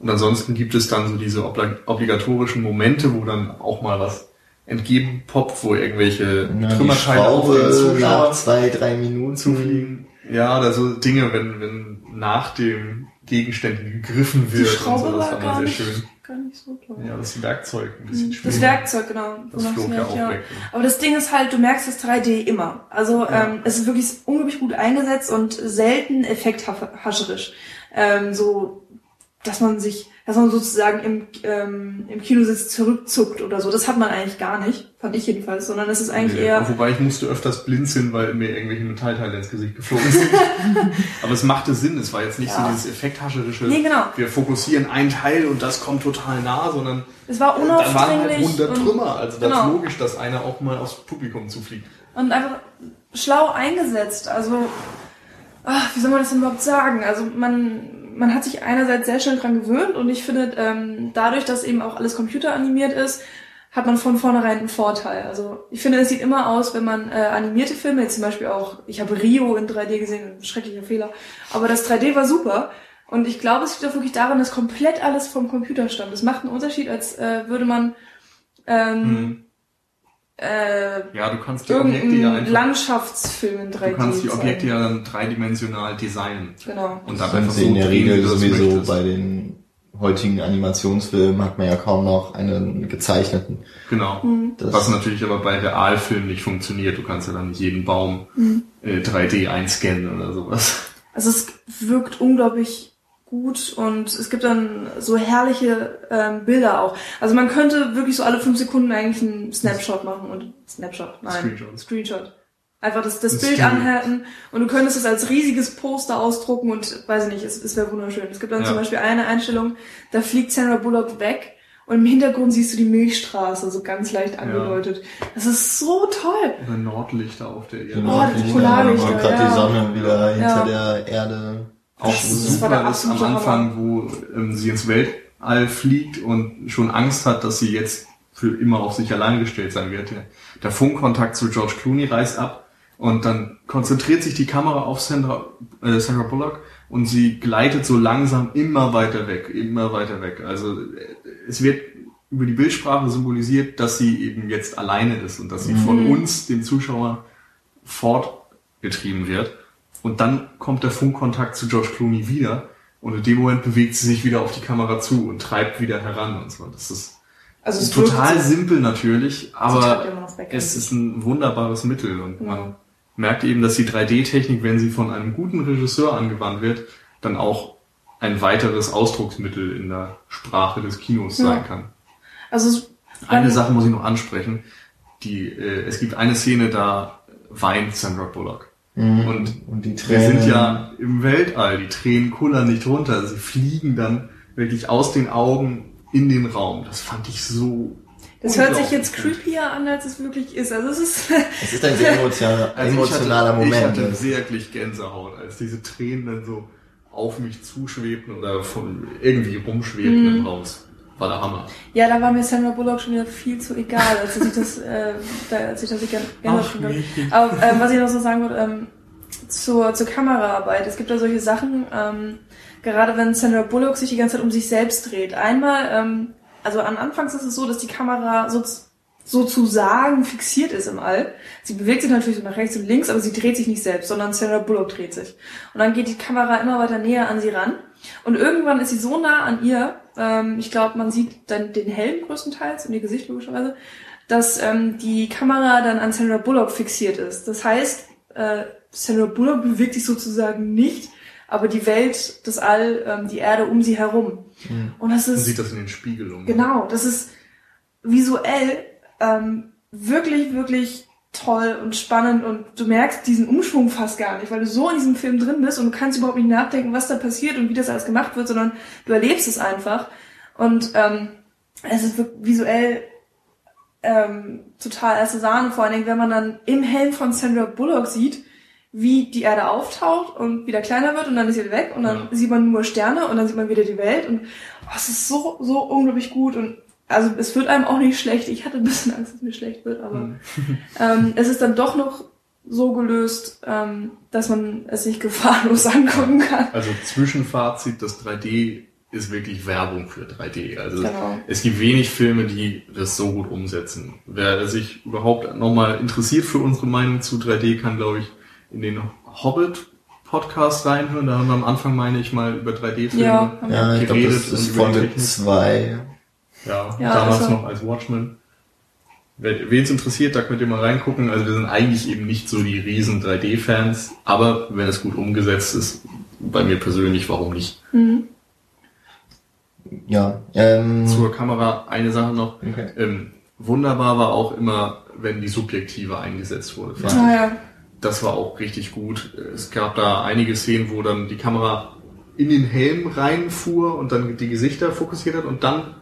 Und ansonsten gibt es dann so diese obli- obligatorischen Momente, wo dann auch mal was entgegenpoppt, wo irgendwelche Ja, die Trümmerteile auf den Schraube Zuschauer nach zwei, drei Minuten zufliegen. Ja, oder so Dinge, wenn, wenn nach dem Gegenstand gegriffen Die wird und Schraube so, das war war gar sehr nicht, schön. gar nicht so toll. Ja, das Werkzeug ein bisschen Das schwierig. Werkzeug, genau. Das flog ja auch weg. Aber das Ding ist halt, du merkst das 3D immer. Also Ja. ähm, es ist wirklich unglaublich gut eingesetzt und selten effekthascherisch. Ähm, so, dass man sich, dass man sozusagen im, ähm, im Kinositz zurückzuckt oder so. Das hat man eigentlich gar nicht, fand ich jedenfalls, sondern es ist eigentlich Nee, eher... Wobei ich musste öfters blinzeln, weil mir irgendwelche Metallteile ins Gesicht geflogen sind. Aber es machte Sinn, es war jetzt nicht Ja. so dieses effekthascherische, Nee, genau. wir fokussieren ein Teil und das kommt total nah, sondern Es war da waren halt unaufdringlich 100 und- Trümmer. Also das genau. ist logisch, dass einer auch mal aufs Publikum zufliegt. und einfach schlau eingesetzt. Also wie soll man das denn überhaupt sagen? Also man, man hat sich einerseits sehr schnell dran gewöhnt und ich finde, ähm, dadurch, dass eben auch alles computeranimiert ist, hat man von vornherein einen Vorteil. Also ich finde, es sieht immer aus, wenn man äh, animierte Filme, jetzt zum Beispiel auch, ich habe Rio in 3D gesehen, ein schrecklicher Fehler, aber das 3D war super. Und ich glaube, es liegt auch wirklich daran, dass komplett alles vom Computer stammt. Das macht einen Unterschied, als äh, würde man ähm, Mhm. Äh, Ja, du kannst die Objekte ja einfach, Landschaftsfilm in 3D du kannst die Objekte ja dann dreidimensional designen. Genau. Und dann einfach sind sie in der drehen, Regel sowieso möchtest. bei den heutigen Animationsfilmen hat man ja kaum noch einen gezeichneten. Genau. Das, Was natürlich aber bei Realfilmen nicht funktioniert. Du kannst ja dann nicht jeden Baum äh, 3D einscannen oder sowas. Also es wirkt unglaublich gut und es gibt dann so herrliche ähm, Bilder auch. Also man könnte wirklich so alle fünf Sekunden eigentlich einen Snapshot machen und Snapshot, nein, Screenshot. Screenshot. Einfach das, das Bild Still. anhalten und du könntest es als riesiges Poster ausdrucken und weiß ich nicht, es, es wäre wunderschön. Es gibt dann Ja. zum Beispiel eine Einstellung, da fliegt Sandra Bullock weg und im Hintergrund siehst du die Milchstraße, so ganz leicht angedeutet. Das ist so toll. Oder Nordlichter auf der Erde. Oh, Nordlichter, die Polarlichter, wo gerade ja. die Sonne wieder Ja. hinter der Erde. Auch Das- super ist am Anfang, wo ähm, sie ins Weltall fliegt und schon Angst hat, dass sie jetzt für immer auf sich allein gestellt sein wird. Der, Funkkontakt zu George Clooney reißt ab und dann konzentriert sich die Kamera auf Sandra, äh, Sandra Bullock und sie gleitet so langsam immer weiter weg, immer weiter weg. Also äh, es wird über die Bildsprache symbolisiert, dass sie eben jetzt alleine ist und dass sie von uns, dem Zuschauer, fortgetrieben wird. Und dann kommt der Funkkontakt zu George Clooney wieder. Und in dem Moment bewegt sie sich wieder auf die Kamera zu und treibt wieder heran und so. Das ist Also total simpel natürlich, aber es ist ein wunderbares Mittel und man merkt eben, dass die 3D-Technik, wenn sie von einem guten Regisseur angewandt wird, dann auch ein weiteres Ausdrucksmittel in der Sprache des Kinos Ja. sein kann. Also Eine Sache muss ich noch ansprechen. Die, äh, es gibt eine Szene, da weint Sandra Bullock. Mhm. Und Und die wir Tränen. sind ja im Weltall, die Tränen kullern nicht runter, sie fliegen dann wirklich aus den Augen in den Raum. Das fand ich so. Das hört sich jetzt creepier an, als es wirklich ist. Also es ist, Es ist ein sehr emotionaler, Also emotionaler ich hatte, Moment. Ich hatte wirklich Gänsehaut, als diese Tränen dann so auf mich zuschwebten oder von irgendwie rumschwebten Mhm. im Haus. War der Hammer. ja, da war mir Sandra Bullock schon wieder viel zu egal, als ich das, äh, da, als ich das gerne gerne Ach, habe. Aber ähm, was ich noch so sagen würde, ähm, zur, zur Kameraarbeit. Es gibt ja solche Sachen, ähm, gerade wenn Sandra Bullock sich die ganze Zeit um sich selbst dreht. Einmal, ähm, also an Anfangs ist es so, dass die Kamera so, sozusagen fixiert ist im All. Sie bewegt sich natürlich so nach rechts und links, aber sie dreht sich nicht selbst, sondern Sandra Bullock dreht sich. Und dann geht die Kamera immer weiter näher an sie ran. Und irgendwann ist sie so nah an ihr, ähm, ich glaube, man sieht dann den Helm größtenteils und ihr Gesicht logischerweise, dass ähm, die Kamera dann an Sandra Bullock fixiert ist. Das heißt, äh, Sandra Bullock bewegt sich sozusagen nicht, aber die Welt, das All, ähm, die Erde um sie herum. Und das Man ist sieht das in den Spiegelungen. Genau, das ist visuell ähm, wirklich, wirklich toll und spannend und du merkst diesen Umschwung fast gar nicht, weil du so in diesem Film drin bist und du kannst überhaupt nicht nachdenken, was da passiert und wie das alles gemacht wird, sondern du erlebst es einfach und ähm, es ist visuell ähm, total erste Sahne, vor allen Dingen, wenn man dann im Helm von Sandra Bullock sieht, wie die Erde auftaucht und wieder kleiner wird und dann ist sie weg und dann Ja. sieht man nur Sterne und dann sieht man wieder die Welt und oh, es ist so, so unglaublich gut und also es wird einem auch nicht schlecht. Ich hatte ein bisschen Angst, dass es mir schlecht wird, aber ähm, es ist dann doch noch so gelöst, ähm, dass man es sich gefahrlos angucken kann. Also Zwischenfazit, das 3D ist wirklich Werbung für 3D. Also Genau. es gibt wenig Filme, die das so gut umsetzen. Wer sich überhaupt nochmal interessiert für unsere Meinung zu 3D, kann, glaube ich, in den Hobbit-Podcast reinhören. Da haben wir am Anfang, meine ich, mal über 3D-Filme. Ja, Ja, ich glaube, das geredet ist Folge Technik. 2. Ja, Ja, damals also- noch als Watchmen. Wen es interessiert, da könnt ihr mal reingucken. Also wir sind eigentlich eben nicht so die riesen 3D-Fans, aber wenn es gut umgesetzt ist, bei mir persönlich, warum nicht? Ja. Ähm, Zur Kamera eine Sache noch. okay. Ähm, wunderbar war auch immer, wenn die Subjektive eingesetzt wurde. Ah, ja. Das war auch richtig gut. Es gab da einige Szenen, wo dann die Kamera in den Helm reinfuhr und dann die Gesichter fokussiert hat und dann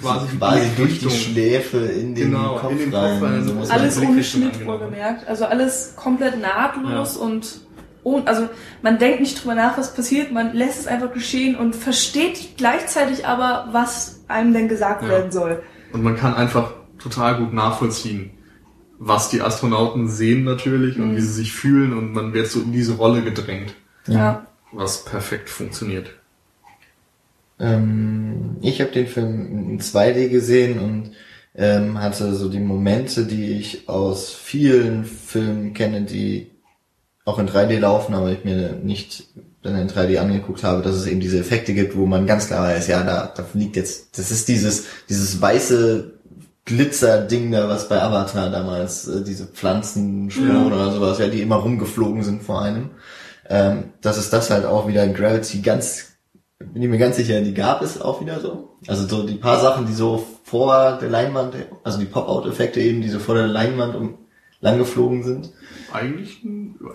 quasi quasi die durch die Schläfe in den Genau, Kopf in den rein. Kopf rein. So muss man Alles ohne Schnitt wohlgemerkt. Also alles komplett nahtlos und ohne, also man denkt nicht drüber nach, was passiert, man lässt es einfach geschehen und versteht gleichzeitig aber, was einem denn gesagt Ja. werden soll. Und man kann einfach total gut nachvollziehen, was die Astronauten sehen natürlich und wie sie sich fühlen und man wird so in diese Rolle gedrängt, Ja. was perfekt funktioniert. Ähm, ich habe den Film in 2D gesehen und ähm, hatte so die Momente, die ich aus vielen Filmen kenne, die auch in 3D laufen, aber ich mir nicht dann in 3D angeguckt habe, dass es eben diese Effekte gibt, wo man ganz klar weiß, ja, da, da liegt jetzt, das ist dieses, dieses weiße Glitzer-Ding da, was bei Avatar damals, äh, diese Pflanzenspuren oder sowas, ja, die immer rumgeflogen sind vor einem. Ähm, dass es das halt auch wieder in Gravity ganz bin ich mir ganz sicher, die gab es auch wieder so. Also so die paar Sachen, die so vor der Leinwand, also die Pop-Out-Effekte eben, die so vor der Leinwand um, lang geflogen sind. Eigentlich,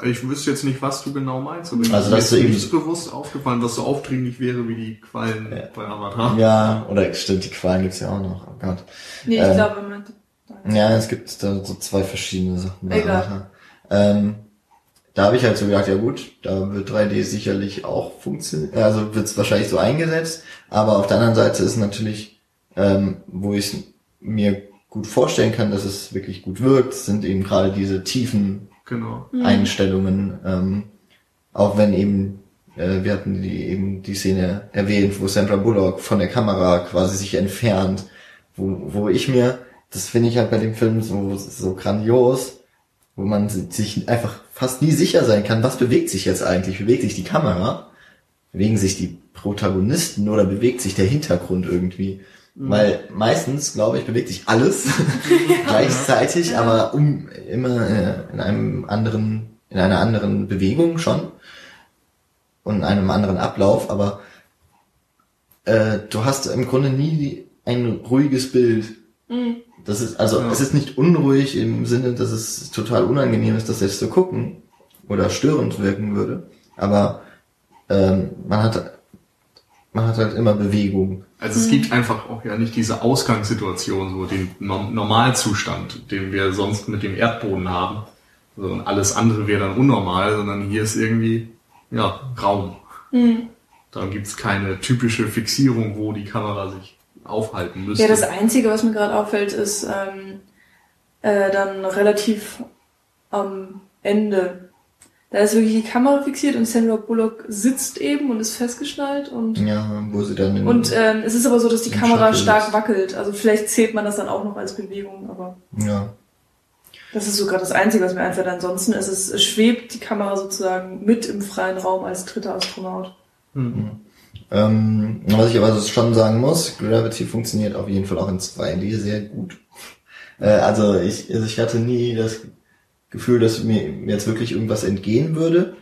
ich wüsste jetzt nicht, was du genau meinst. Aber Also, mir dass ist nichts bewusst aufgefallen, was so aufdringlich wäre wie die Quallen Ja. bei Avatar. Ja, oder stimmt, die Qualen gibt's ja auch noch. Oh Gott. Nee, ich Ähm, glaube, man. Ja, es gibt da so zwei verschiedene Sachen. bei Egal. Avatar. Ähm, da habe ich halt so gedacht, ja gut, da wird 3D sicherlich auch funktionieren, also wird es wahrscheinlich so eingesetzt, aber auf der anderen Seite ist natürlich, ähm, wo ich mir gut vorstellen kann, dass es wirklich gut wirkt, sind eben gerade diese tiefen Genau. Einstellungen, ähm, auch wenn eben, äh, wir hatten die eben die Szene erwähnt, wo Sandra Bullock von der Kamera quasi sich entfernt, wo, wo ich mir, das finde ich halt bei dem Film so, so grandios, wo man sich einfach fast nie sicher sein kann, was bewegt sich jetzt eigentlich? Bewegt sich die Kamera? Bewegen sich die Protagonisten oder bewegt sich der Hintergrund irgendwie? Weil meistens, glaube ich, bewegt sich alles gleichzeitig, aber um immer äh, in einem anderen, in einer anderen Bewegung schon und in einem anderen Ablauf, aber äh, du hast im Grunde nie ein ruhiges Bild. Das ist, also Ja. es ist nicht unruhig im Sinne, dass es total unangenehm ist, das jetzt zu gucken oder störend wirken würde, aber ähm, man hat man hat halt immer Bewegung. Also es gibt einfach auch ja nicht diese Ausgangssituation, so den Norm- Normalzustand, den wir sonst mit dem Erdboden haben. So, und alles andere wäre dann unnormal, sondern hier ist irgendwie, ja, Raum. Da gibt's keine typische Fixierung, wo die Kamera sich aufhalten müsste. Ja, das Einzige, was mir gerade auffällt, ist ähm, äh, dann relativ am Ende. Da ist wirklich die Kamera fixiert und Sandra Bullock sitzt eben und ist festgeschnallt und Ja, wo sie dann und ähm, es ist aber so, dass die Kamera stark ist. wackelt. Also vielleicht zählt man das dann auch noch als Bewegung, aber ja. das ist so gerade das Einzige, was mir einfällt. Ansonsten ist es, es schwebt die Kamera sozusagen mit im freien Raum als dritter Astronaut. Ähm, was ich aber schon sagen muss, Gravity funktioniert auf jeden Fall auch in 2D sehr gut. Äh, also ich, also ich hatte nie das Gefühl, dass mir jetzt wirklich irgendwas entgehen würde.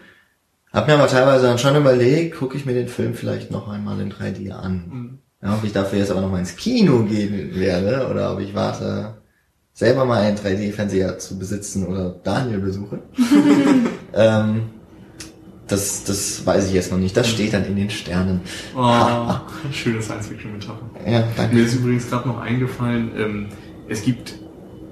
Hab mir aber teilweise dann schon überlegt, gucke ich mir den Film vielleicht noch einmal in 3D an. Ja, ob ich dafür jetzt aber noch mal ins Kino gehen werde oder ob ich warte, selber mal einen 3D-Fernseher zu besitzen oder Daniel besuche. ähm, das, das weiß ich jetzt noch nicht. Das steht dann in den Sternen. Oh, schöne Science-Fiction-Metapher. Ja, danke. Mir ist übrigens gerade noch eingefallen, ähm, es gibt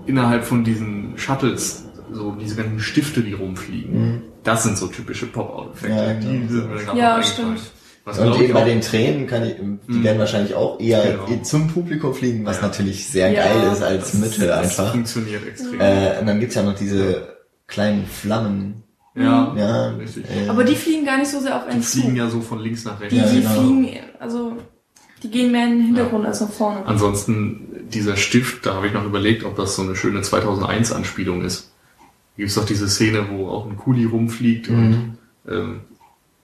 innerhalb von diesen Shuttles so diese ganzen Stifte, die rumfliegen. Das sind so typische Pop-Out-Effekte. Mhm. Ja, die genau. sind mir gerade Ja, stimmt. Was Und eben bei den Tränen kann ich, die Mhm. werden wahrscheinlich auch eher Genau. zum Publikum fliegen, was Ja. natürlich sehr Ja. geil ist als Mittel das einfach. funktioniert extrem. Äh, und dann gibt's ja noch diese kleinen Flammen. Ja, Ja, richtig. äh, Aber die fliegen gar nicht so sehr auf Die einen zu. fliegen ja so von links nach rechts. Die, Ja, die genau. fliegen, also die gehen mehr in den Hintergrund als nach vorne. Ansonsten, dieser Stift, da habe ich noch überlegt, ob das so eine schöne 2001-Anspielung ist. Da gibt's doch diese Szene, wo auch ein Kuli rumfliegt Mhm. und ähm,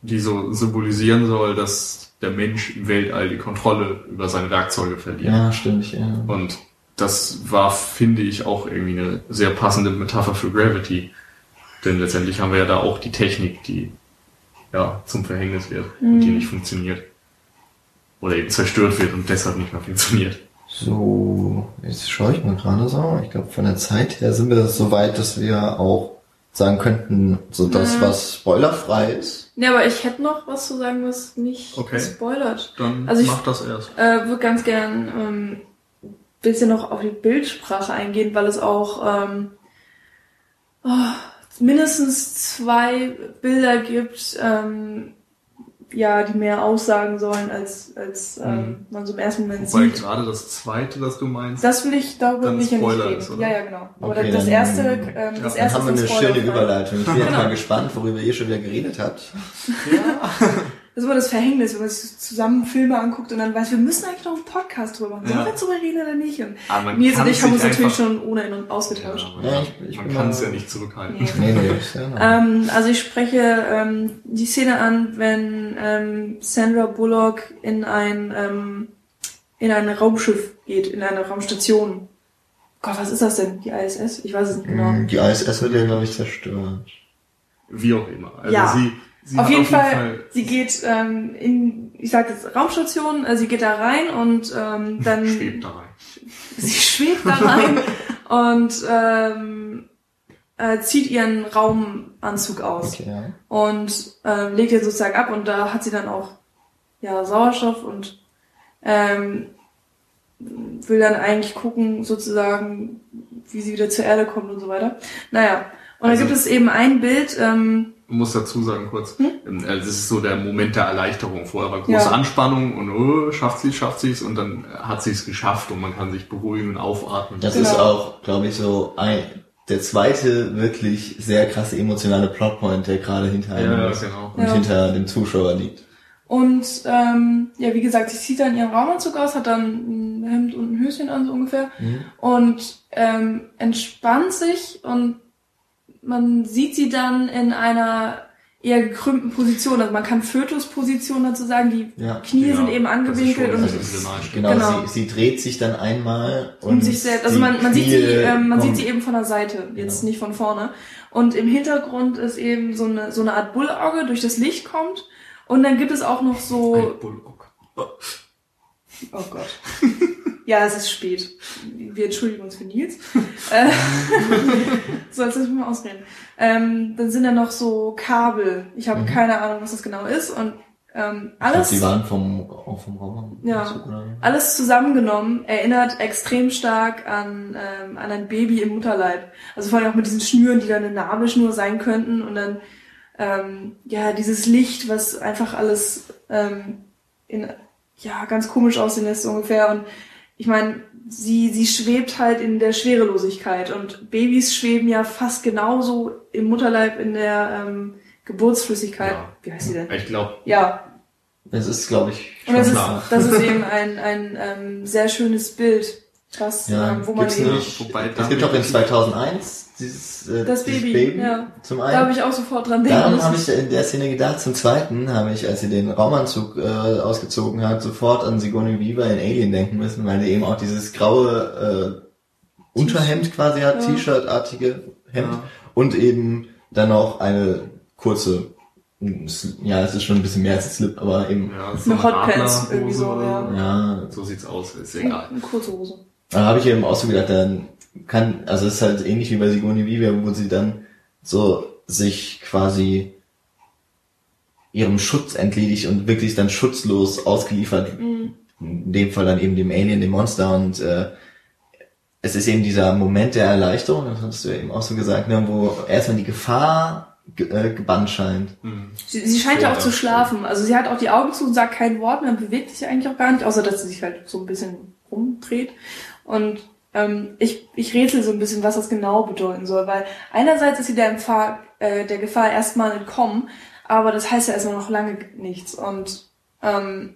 die so symbolisieren soll, dass der Mensch im Weltall die Kontrolle über seine Werkzeuge verliert. ja, stimmt, ja. Und das war, finde ich, auch irgendwie eine sehr passende Metapher für Gravity. Denn letztendlich haben wir ja da auch die Technik, die ja zum Verhängnis wird und die nicht funktioniert. Oder eben zerstört wird und deshalb nicht mehr funktioniert. So, jetzt schaue ich mal gerade so. Ich glaube, von der Zeit her sind wir so weit, dass wir auch sagen könnten, so das, Ja. was spoilerfrei ist. Ja, aber ich hätte noch was zu sagen, was nicht Okay. spoilert. Dann Also ich- mach das erst. Äh, würde ganz gern ähm, bisschen noch auf die Bildsprache eingehen, weil es auch ähm, oh, mindestens zwei Bilder gibt, ähm, ja, die mehr aussagen sollen, als, als ähm, Mhm. man so im ersten Moment Wobei sieht. gerade das zweite, das du meinst, Das will ich, darüber Dann will ich ja nicht Spoiler reden. ist, oder? Ja, ja, genau. Aber Okay, das dann- erste, ähm, Ja, das dann Dann erste haben wir eine schöne Überleitung. Ich bin jetzt Genau. mal gespannt, worüber ihr schon wieder geredet habt. Das ist immer das Verhängnis, wenn man sich zusammen Filme anguckt und dann weiß, wir müssen eigentlich noch einen Podcast drüber machen. Sollen Ja. wir drüber reden oder nicht? Und Aber man Nils und ich haben uns natürlich schon ohne In- und ausgetauscht. Ja, Ja, man ich- ich man kann es ja nicht zurückhalten. Nee. Nee, nee. Ähm, also ich spreche ähm, die Szene an, wenn ähm, Sandra Bullock in ein ähm, in ein Raumschiff geht, in eine Raumstation. Gott, was ist das denn? Die ISS? Ich weiß es nicht genau. Die ISS wird ja, glaube ich, zerstört. Wie auch immer. Also Ja. sie, sie auf hat jeden Fall, sie geht ähm, in, ich sag jetzt Raumstation, äh, sie geht da rein und ähm, dann schwebt da rein. sie schwebt da rein und ähm, äh, zieht ihren Raumanzug aus. Okay, ja. und ähm, legt den sozusagen ab und da hat sie dann auch ja Sauerstoff und ähm, will dann eigentlich gucken sozusagen, wie sie wieder zur Erde kommt und so weiter. Naja, und Also- dann gibt es eben ein Bild, ähm, muss dazu sagen kurz, Hm? ähm, äh, das ist so der Moment der Erleichterung. Vorher war große Ja. Anspannung und oh, schafft sie schafft sie es und dann hat sie es geschafft und man kann sich beruhigen und aufatmen. Das Genau. ist auch, glaube ich, so ein, der zweite wirklich sehr krasse emotionale Plotpoint, der gerade hinter einem ja, genau. und Ja. hinter dem Zuschauer liegt. und ähm, ja, wie gesagt, sie zieht dann ihren Raumanzug aus, hat dann ein Hemd und ein Höschen an, so ungefähr. und ähm, entspannt sich und man sieht sie dann in einer eher gekrümmten Position. Also man kann Fötusposition dazu sagen, die Ja. Knie Ja, sind eben das ist angewinkelt und. Genau, Genau. Sie, sie dreht sich dann einmal und um sich selbst. Also man, man sieht sie, ähm, man sieht sie eben von der Seite, jetzt Genau. nicht von vorne. Und im Hintergrund ist eben so eine so eine Art Bullauge durch das Licht kommt. Und dann gibt es auch noch so Ein Bullock. Oh Gott. Ja, es ist spät. Wir entschuldigen uns für Nils. So, jetzt mich mal ausreden. Ähm, dann sind da noch so Kabel. Ich habe Mhm. keine Ahnung, was das genau ist. Und ähm, alles, Sie waren vom, auch vom Raum. Ja. alles zusammengenommen erinnert extrem stark an, ähm, an ein Baby im Mutterleib. Also vor allem auch mit diesen Schnüren, die dann eine Nabelschnur sein könnten. Und dann ähm, ja dieses Licht, was einfach alles ähm, in ja ganz komisch aussehen lässt ungefähr. Und ich meine, sie sie schwebt halt in der Schwerelosigkeit und Babys schweben ja fast genauso im Mutterleib in der ähm, Geburtsflüssigkeit. Ja. Wie heißt sie denn? Ich glaube, Ja, Das ist, glaube ich, und das ist, klar. das ist eben ein, ein ähm, sehr schönes Bild, was, Ja, ähm, wo man eben, nicht. wobei Es gibt auch in 2001 dieses, äh, Das dieses Baby, Baby, ja. zum da habe einen. ich auch sofort dran denken Daran habe ich in der Szene gedacht. Zum zweiten habe ich, als sie den Raumanzug äh, ausgezogen hat, sofort an Sigourney Weaver in Alien denken müssen, weil die eben auch dieses graue äh, Unterhemd quasi hat, Ja. T-Shirt-artige Hemd Ja. und eben dann auch eine kurze, ja, es ist schon ein bisschen mehr als ein Slip, aber eben, ja, so eine Hotpants irgendwie so, oder ja. ja, So sieht's aus, ist egal. Eine kurze Hose. Da habe ich eben auch so gedacht, dann kann, also es ist halt ähnlich wie bei Sigourney Weaver, wo sie dann so sich quasi ihrem Schutz entledigt und wirklich dann schutzlos ausgeliefert, Mhm. in dem Fall dann eben dem Alien, dem Monster und äh, es ist eben dieser Moment der Erleichterung, das hast du ja eben auch so gesagt, ne, wo erstmal die Gefahr ge äh, gebannt scheint. Hm. Sie, sie scheint ja auch zu schlafen. Also sie hat auch die Augen zu und sagt kein Wort mehr, bewegt sich eigentlich auch gar nicht, außer dass sie sich halt so ein bisschen rumdreht. Und ähm, ich, ich rätsel so ein bisschen, was das genau bedeuten soll, weil einerseits ist sie der, Gefahr, äh, der Gefahr erstmal entkommen, aber das heißt ja erstmal noch lange nichts. Und ähm,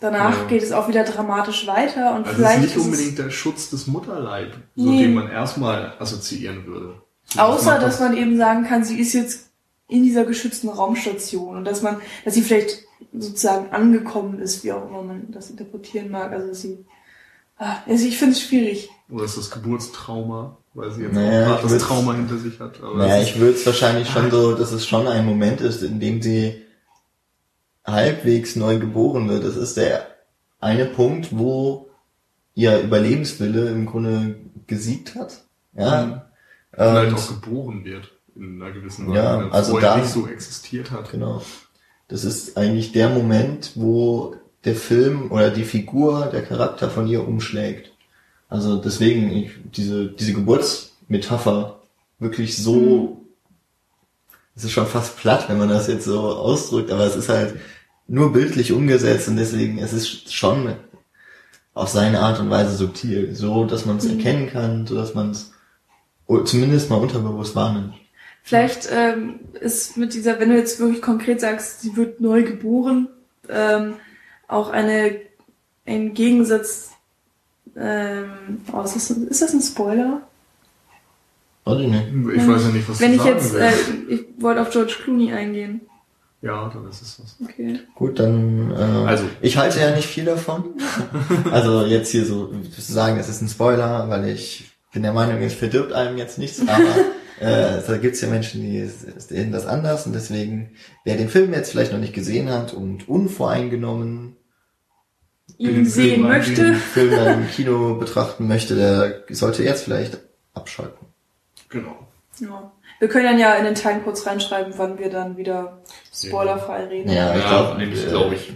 danach Ja. geht es auch wieder dramatisch weiter und Also vielleicht ist nicht unbedingt der Schutz des Mutterleib, so Nee. den man erstmal assoziieren würde. So, Außer, dass man eben sagen kann, sie ist jetzt in dieser geschützten Raumstation und dass man, dass sie vielleicht sozusagen angekommen ist, wie auch immer man das interpretieren mag. Also dass sie, also ich finde es schwierig. Oder ist das Geburtstrauma, weil sie jetzt Naja, auch das Trauma hinter sich hat. Aber Naja, ich würde es wahrscheinlich schon so, dass es schon ein Moment ist, in dem sie halbwegs neu geboren wird. Das ist der eine Punkt, wo ihr Überlebenswille im Grunde gesiegt hat. Ja. Mhm. vielleicht Und, auch geboren wird in einer gewissen Ja, Weise, also vorher da- nicht so existiert hat. genau. Das ist eigentlich der Moment, wo der Film oder die Figur, der Charakter von ihr umschlägt. Also deswegen ich, diese diese Geburtsmetapher wirklich so es ist schon fast platt, wenn man das jetzt so ausdrückt, aber es ist halt nur bildlich umgesetzt und deswegen es ist schon auf seine Art und Weise subtil, so dass man es Mhm. erkennen kann, so dass man es zumindest mal unterbewusst wahrnimmt. Vielleicht ähm, ist mit dieser, wenn du jetzt wirklich konkret sagst, sie wird neu geboren, ähm, auch eine ein Gegensatz. Ähm, oh, ist, das, ist das ein Spoiler? Weiß ich nicht. Ich weiß ja nicht, was Wenn du ich sagen jetzt, willst. äh, ich wollte auf George Clooney eingehen. ja, dann ist es was. Okay. Gut, dann äh, Also. ich halte ja nicht viel davon. also jetzt hier so zu sagen, es ist ein Spoiler, weil ich bin der Meinung, es verdirbt einem jetzt nichts, aber äh, da gibt's ja Menschen, die sehen das anders und deswegen, wer den Film jetzt vielleicht noch nicht gesehen hat und unvoreingenommen Ihn Den sehen Film möchte. den Film dann im Kino betrachten möchte, der sollte jetzt vielleicht abschalten. Genau. Ja. Wir können dann ja in den Teilen kurz reinschreiben, wann wir dann wieder spoilerfrei reden. Ja, ich Ja, glaube, äh, glaube ich.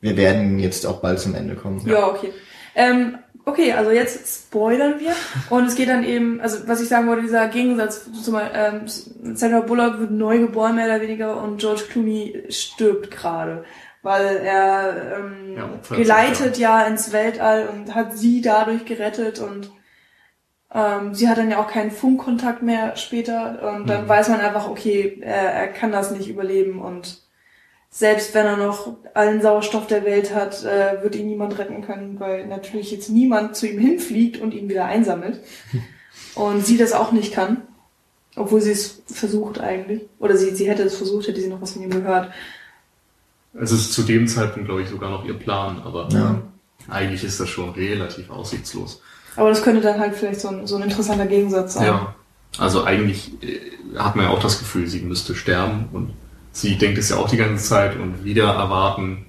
Wir werden jetzt auch bald zum Ende kommen. Ja, okay. Ähm, okay, also jetzt spoilern wir. Und es geht dann eben, also was ich sagen wollte, dieser Gegensatz zum ähm, Sandra Bullock wird neu geboren, mehr oder weniger, und George Clooney stirbt gerade. Weil er ähm, Ja, geleitet ja ins Weltall und hat sie dadurch gerettet und ähm, sie hat dann ja auch keinen Funkkontakt mehr später und dann Mhm. weiß man einfach, okay, er, er kann das nicht überleben und selbst wenn er noch allen Sauerstoff der Welt hat, äh, wird ihn niemand retten können, weil natürlich jetzt niemand zu ihm hinfliegt und ihn wieder einsammelt. Und sie das auch nicht kann. Obwohl sie es versucht eigentlich. Oder sie, sie hätte es versucht, hätte sie noch was von ihm gehört. Es ist zu dem Zeitpunkt, glaube ich, sogar noch ihr Plan, aber Ja. eigentlich ist das schon relativ aussichtslos. Aber das könnte dann halt vielleicht so ein, so ein interessanter Gegensatz sein. Ja. Also eigentlich äh, hat man ja auch das Gefühl, sie müsste sterben und sie denkt es ja auch die ganze Zeit und wieder erwarten,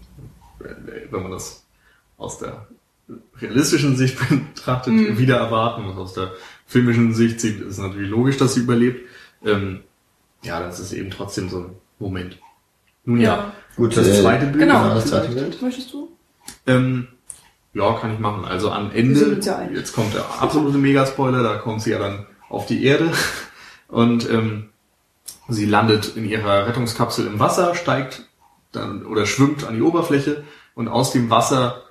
äh, wenn man das aus der realistischen Sicht betrachtet, Mhm. wieder erwarten und aus der filmischen Sicht sieht, ist natürlich logisch, dass sie überlebt. Ähm, ja, das ist eben trotzdem so ein Moment. Nun ja, Ja. Gut, das äh, zweite Bild. genau. das zweite? Bild. Möchtest du? Ähm, ja, kann ich machen. Also am Ende, ja jetzt kommt der absolute Megaspoiler, da kommt sie ja dann auf die Erde und ähm, sie landet in ihrer Rettungskapsel im Wasser, steigt dann oder schwimmt an die Oberfläche und aus dem Wasser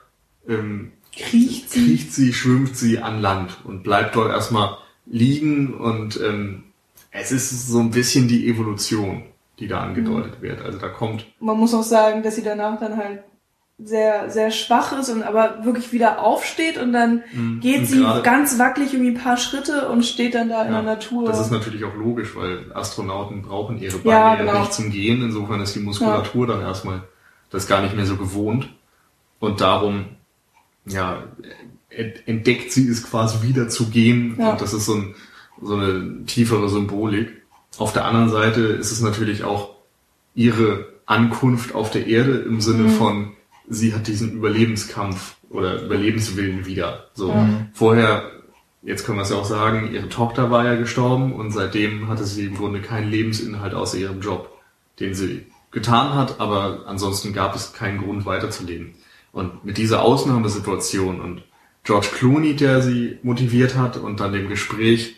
ähm, Kriecht sie? kriecht sie, schwimmt sie an Land und bleibt dort erstmal liegen und ähm, es ist so ein bisschen die Evolution, die da angedeutet Mhm. wird. Also da kommt Man muss auch sagen, dass sie danach dann halt sehr, sehr schwach ist und aber wirklich wieder aufsteht und dann geht und sie ganz wackelig irgendwie ein paar Schritte und steht dann da in Ja, der Natur. Das ist natürlich auch logisch, weil Astronauten brauchen ihre Beine Ja, ja, genau. nicht zum Gehen. Insofern ist die Muskulatur dann erstmal das gar nicht mehr so gewohnt. Und darum, ja, ent- entdeckt sie es quasi wieder zu gehen. Ja. Und das ist so, ein, so eine tiefere Symbolik. Auf der anderen Seite ist es natürlich auch ihre Ankunft auf der Erde im Sinne Mhm. von, sie hat diesen Überlebenskampf oder Überlebenswillen wieder. So Ja. vorher, jetzt können wir es ja auch sagen, ihre Tochter war ja gestorben und seitdem hatte sie im Grunde keinen Lebensinhalt außer ihrem Job, den sie getan hat, aber ansonsten gab es keinen Grund weiterzuleben. Und mit dieser Ausnahmesituation und George Clooney, der sie motiviert hat und dann dem Gespräch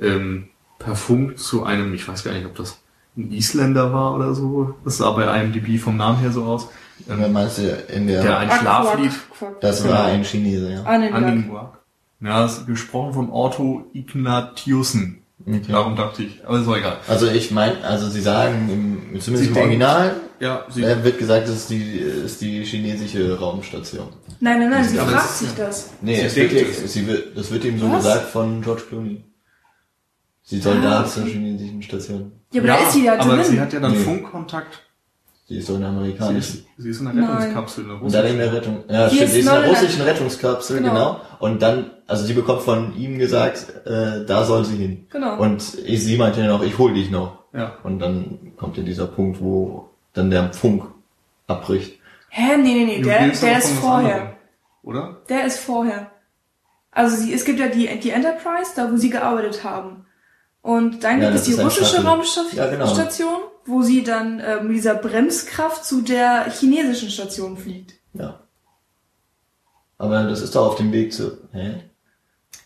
ähm, per Funk zu einem, ich weiß gar nicht, ob das ein Isländer war oder so, das sah bei IMDb vom Namen her so aus, Und dann meinst du in der, der ein Aquak, Schlaflied Quack. das war ein Chinese, ja. Aninwak. Ja, gesprochen von Otto Ignatiussen. Okay. Darum dachte ich, aber ist auch egal. Also ich meine, also sie sagen, im, zumindest Sie im denken- Original, Ja, sie, wird gesagt, das ist die, ist die chinesische Raumstation. Nein, nein, nein, sie fragt sich das. Nee, Sie es denkt es. sie wird, das wird ihm so Was? gesagt von George Clooney. Sie soll Ah, da okay. zur chinesischen Station. Ja, aber da ist sie ja aber drin. sie hat ja dann Nee. Funkkontakt. Sie ist doch eine Sie amerikanische. ist, sie ist in einer. Rettungskapsel, in einer Und dann in der russischen. Rettung. Ja, stimmt, ist sie ist in in der- russischen Rettungskapsel, Genau. genau. Und dann, also sie bekommt von ihm gesagt, äh, da soll sie hin. Genau. Und ich, sie meinte ja noch, ich hol dich noch. Ja. Und dann kommt ja dieser Punkt, wo dann der Funk abbricht. Hä? Nee, nee, nee, Du der, der aber ist vorher. Oder? Der ist vorher. Also sie, es gibt ja die, die Enterprise, da wo sie gearbeitet haben. Und dann Ja, gibt es die ist russische Shuttle. Raumstation, Ja, genau. wo sie dann äh, mit dieser Bremskraft zu der chinesischen Station fliegt. Ja. Aber das ist doch auf dem Weg zu. Hä?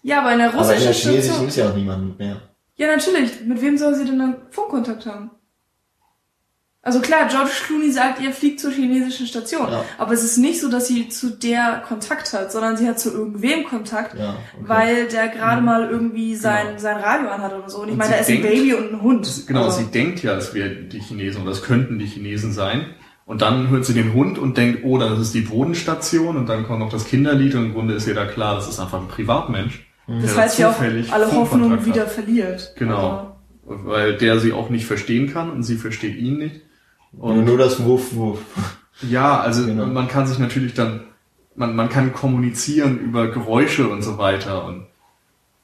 Ja, aber in der Aber in der russischen chinesischen Station. ist ja auch niemand mehr. Ja, natürlich. Mit wem soll sie denn dann Funkkontakt haben? Also klar, George Clooney sagt, ihr fliegt zur chinesischen Station. Ja. Aber es ist nicht so, dass sie zu der Kontakt hat, sondern sie hat zu irgendwem Kontakt, Ja, okay. weil der gerade mal irgendwie sein, Genau. sein Radio anhat oder so. Und ich Und meine, da ist sie ein denkt- Baby und ein Hund. Genau, also, sie denkt ja, es wären die Chinesen oder es könnten die Chinesen sein. Und dann hört sie den Hund und denkt, oh, das ist die Bodenstation und dann kommt noch das Kinderlied und im Grunde ist ihr da klar, das ist einfach ein Privatmensch. das heißt ja auch alle Hoffnung wieder verliert. Genau. Weil der sie auch nicht verstehen kann und sie versteht ihn nicht. Nur, Und nur das Wuff, Wuff. ja, also Genau. man kann sich natürlich dann, man, man kann kommunizieren über Geräusche und so weiter und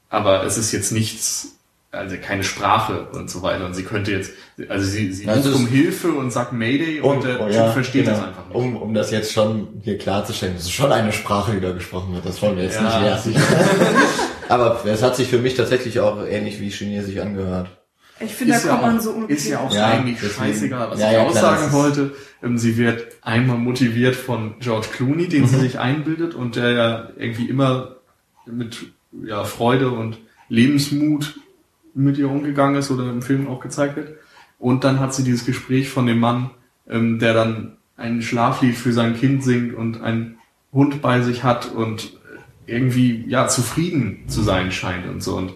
aber es ist jetzt nichts, also keine Sprache und so weiter. Und sie könnte jetzt, also sie, sie Also ruft um Hilfe und sagt Mayday und, der Typ versteht genau. das einfach nicht. Um, um das jetzt schon hier klarzustellen, es ist schon eine Sprache, die da gesprochen wird. Das wollen wir jetzt Ja. nicht werten. Aber es hat sich für mich tatsächlich auch ähnlich wie Chinesisch angehört. Ich finde, da ist, kommt ja man auch, so ungefähr. ist ja auch Ja, eigentlich deswegen. scheißegal, was Ja, ich aussagen wollte. Ähm, Sie wird einmal motiviert von George Clooney, den Mhm. sie sich einbildet und der ja irgendwie immer mit ja, Freude und Lebensmut mit ihr umgegangen ist oder im Film auch gezeigt wird. Und dann hat sie dieses Gespräch von dem Mann, ähm, der dann ein Schlaflied für sein Kind singt und einen Hund bei sich hat und irgendwie ja zufrieden zu sein scheint und so. Und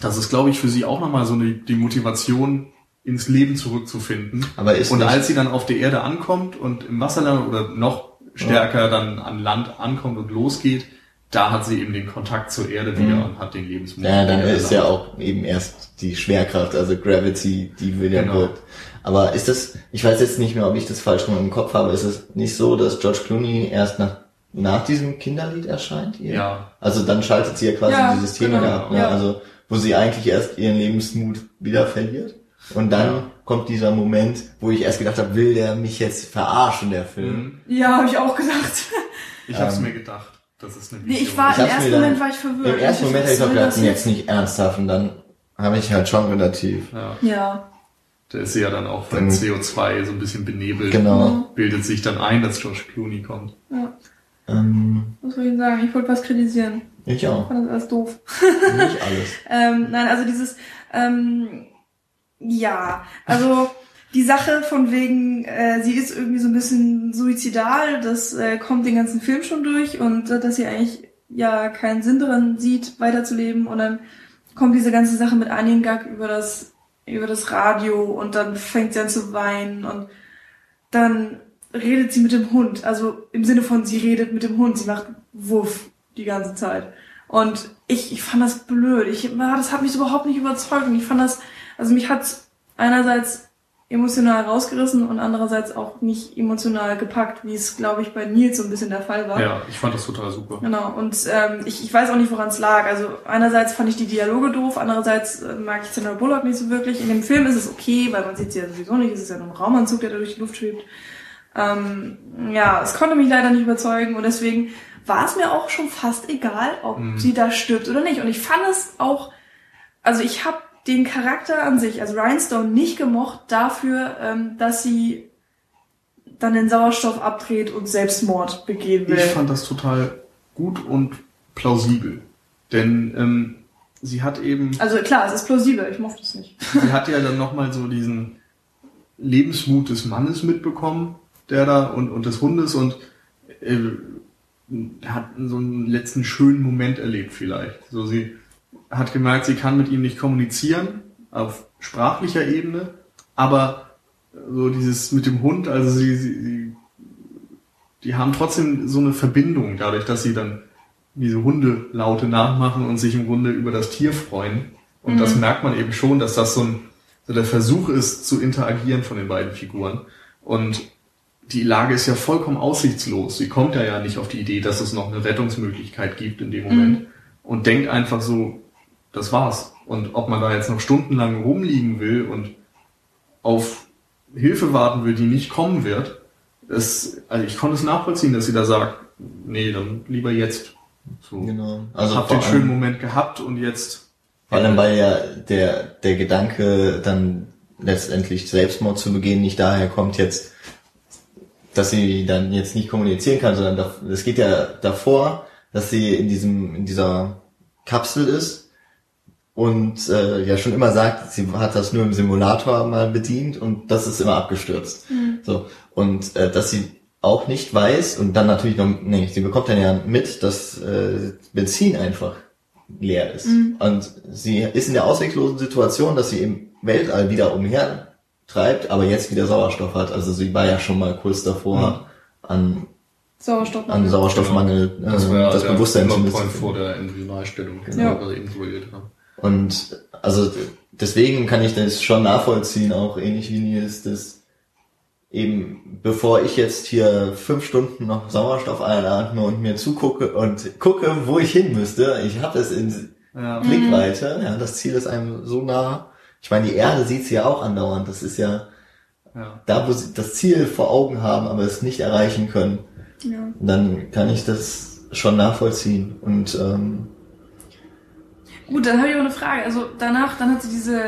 das ist, glaube ich, für sie auch nochmal so eine, die Motivation, ins Leben zurückzufinden. Aber ist und als sie dann auf der Erde ankommt und im Wasser landet oder noch stärker dann an Land ankommt und losgeht, da hat sie eben den Kontakt zur Erde wieder und hat den Lebensmut. Mhm. Ja, dann ist ja auch eben erst die Schwerkraft, also Gravity, die wieder Genau. wirkt. Aber ist das, ich weiß jetzt nicht mehr, ob ich das falsch rum im Kopf habe, ist es nicht so, dass George Clooney erst nach, nach diesem Kinderlied erscheint? Ihr? Ja. Also dann schaltet sie ja quasi Ja, dieses Thema genau, ab, ne? ja. also wo sie eigentlich erst ihren Lebensmut wieder verliert. Und dann Ja. kommt dieser Moment, wo ich erst gedacht habe, will der mich jetzt verarschen, der Film? Mhm. Ja, habe ich auch gedacht. Ich habe es Ähm, mir gedacht. Das ist eine Nee, ich war Ich im ersten mir dann- Moment war ich verwirrt. Im ersten Moment habe ich auch gedacht, das jetzt nicht ernsthaft und dann habe ich halt schon relativ, Ja, Ja. da ist sie ja dann auch von Mhm. CO2 so ein bisschen benebelt. genau. Bildet sich dann ein, dass George Clooney kommt. ja. Ähm, Was soll ich denn sagen? Ich wollte was kritisieren. ich Ich auch, fand das alles doof. nicht alles. Ähm, nein, also dieses, ähm, ja, also die Sache von wegen, äh, sie ist irgendwie so ein bisschen suizidal, das äh, kommt den ganzen Film schon durch und äh, dass sie eigentlich ja keinen Sinn daran sieht, weiterzuleben und dann kommt diese ganze Sache mit Onion Gag über das über das Radio und dann fängt sie an zu weinen und dann redet sie mit dem Hund, also im Sinne von sie redet mit dem Hund, sie macht Wuff die ganze Zeit. Und ich, ich fand das blöd. Ich, das hat mich überhaupt nicht überzeugt. Und ich fand das, also mich hat einerseits emotional rausgerissen und andererseits auch nicht emotional gepackt, wie es, glaube ich, bei Nils so ein bisschen der Fall war. Ja, ich fand das total super. Genau, und ähm, ich, ich weiß auch nicht, woran es lag. Also einerseits fand ich die Dialoge doof, andererseits äh, mag ich Sandra Bullock nicht so wirklich. In dem Film ist es okay, weil man sieht sie ja sowieso nicht, es ist ja nur ein Raumanzug, der da durch die Luft schwebt. Ähm, ja, es konnte mich leider nicht überzeugen und deswegen war es mir auch schon fast egal, ob Mhm. sie da stirbt oder nicht. Und ich fand es auch, also ich habe den Charakter an sich, also Rhinestone, nicht gemocht dafür, ähm, dass sie dann den Sauerstoff abdreht und Selbstmord begehen will. Ich fand das total gut und plausibel. Denn ähm, sie hat eben, Also klar, es ist plausibel, ich mochte es nicht. sie hat ja dann nochmal so diesen Lebensmut des Mannes mitbekommen, der da und, und des Hundes und äh, hat so einen letzten schönen Moment erlebt vielleicht. So sie hat gemerkt, sie kann mit ihm nicht kommunizieren auf sprachlicher Ebene, aber so dieses mit dem Hund, also sie, sie, sie die haben trotzdem so eine Verbindung dadurch, dass sie dann diese Hundelaute nachmachen und sich im Grunde über das Tier freuen. Und das merkt man eben schon, dass das so ein so der Versuch ist, zu interagieren von den beiden Figuren. Und die Lage ist ja vollkommen aussichtslos. Sie kommt ja ja nicht auf die Idee, dass es noch eine Rettungsmöglichkeit gibt in dem Moment und denkt einfach so, das war's. Und ob man da jetzt noch stundenlang rumliegen will und auf Hilfe warten will, die nicht kommen wird, das, also ich konnte es nachvollziehen, dass sie da sagt, nee, dann lieber jetzt. So. Genau. Also hab den schönen Moment gehabt und jetzt. Vor allem, weil ja der, der Gedanke dann letztendlich Selbstmord zu begehen nicht daher kommt jetzt, dass sie dann jetzt nicht kommunizieren kann, sondern es geht ja davor, dass sie in diesem, in dieser Kapsel ist und äh, ja schon immer sagt, sie hat das nur im Simulator mal bedient und das ist immer abgestürzt. Mhm. So und äh, dass sie auch nicht weiß und dann natürlich noch, nee, sie bekommt dann ja mit, dass äh, Benzin einfach leer ist. Mhm. Und sie ist in der ausweglosen Situation, dass sie im Weltall wieder umher treibt, aber jetzt wieder Sauerstoff hat. Also sie war ja schon mal kurz davor an, Sauerstoff. an Sauerstoffmangel äh, Das war ja das der Bewusstsein Point zumindest. vor der Embryonalstellung, Genau. Ja. was eben so geredet haben. Und also deswegen kann ich das schon nachvollziehen, auch ähnlich wie Nils, dass eben bevor ich jetzt hier fünf Stunden noch Sauerstoff einatme und mir zugucke und gucke, wo ich hin müsste, ich habe es in Ja, Blickweite, ja, das Ziel ist einem so nah. Ich meine, die Erde sieht sie ja auch andauernd, das ist ja ja. da, wo sie das Ziel vor Augen haben, aber es nicht erreichen können, Ja. dann kann ich das schon nachvollziehen und ähm, Gut, dann habe ich auch eine Frage. Also danach, dann hat sie diese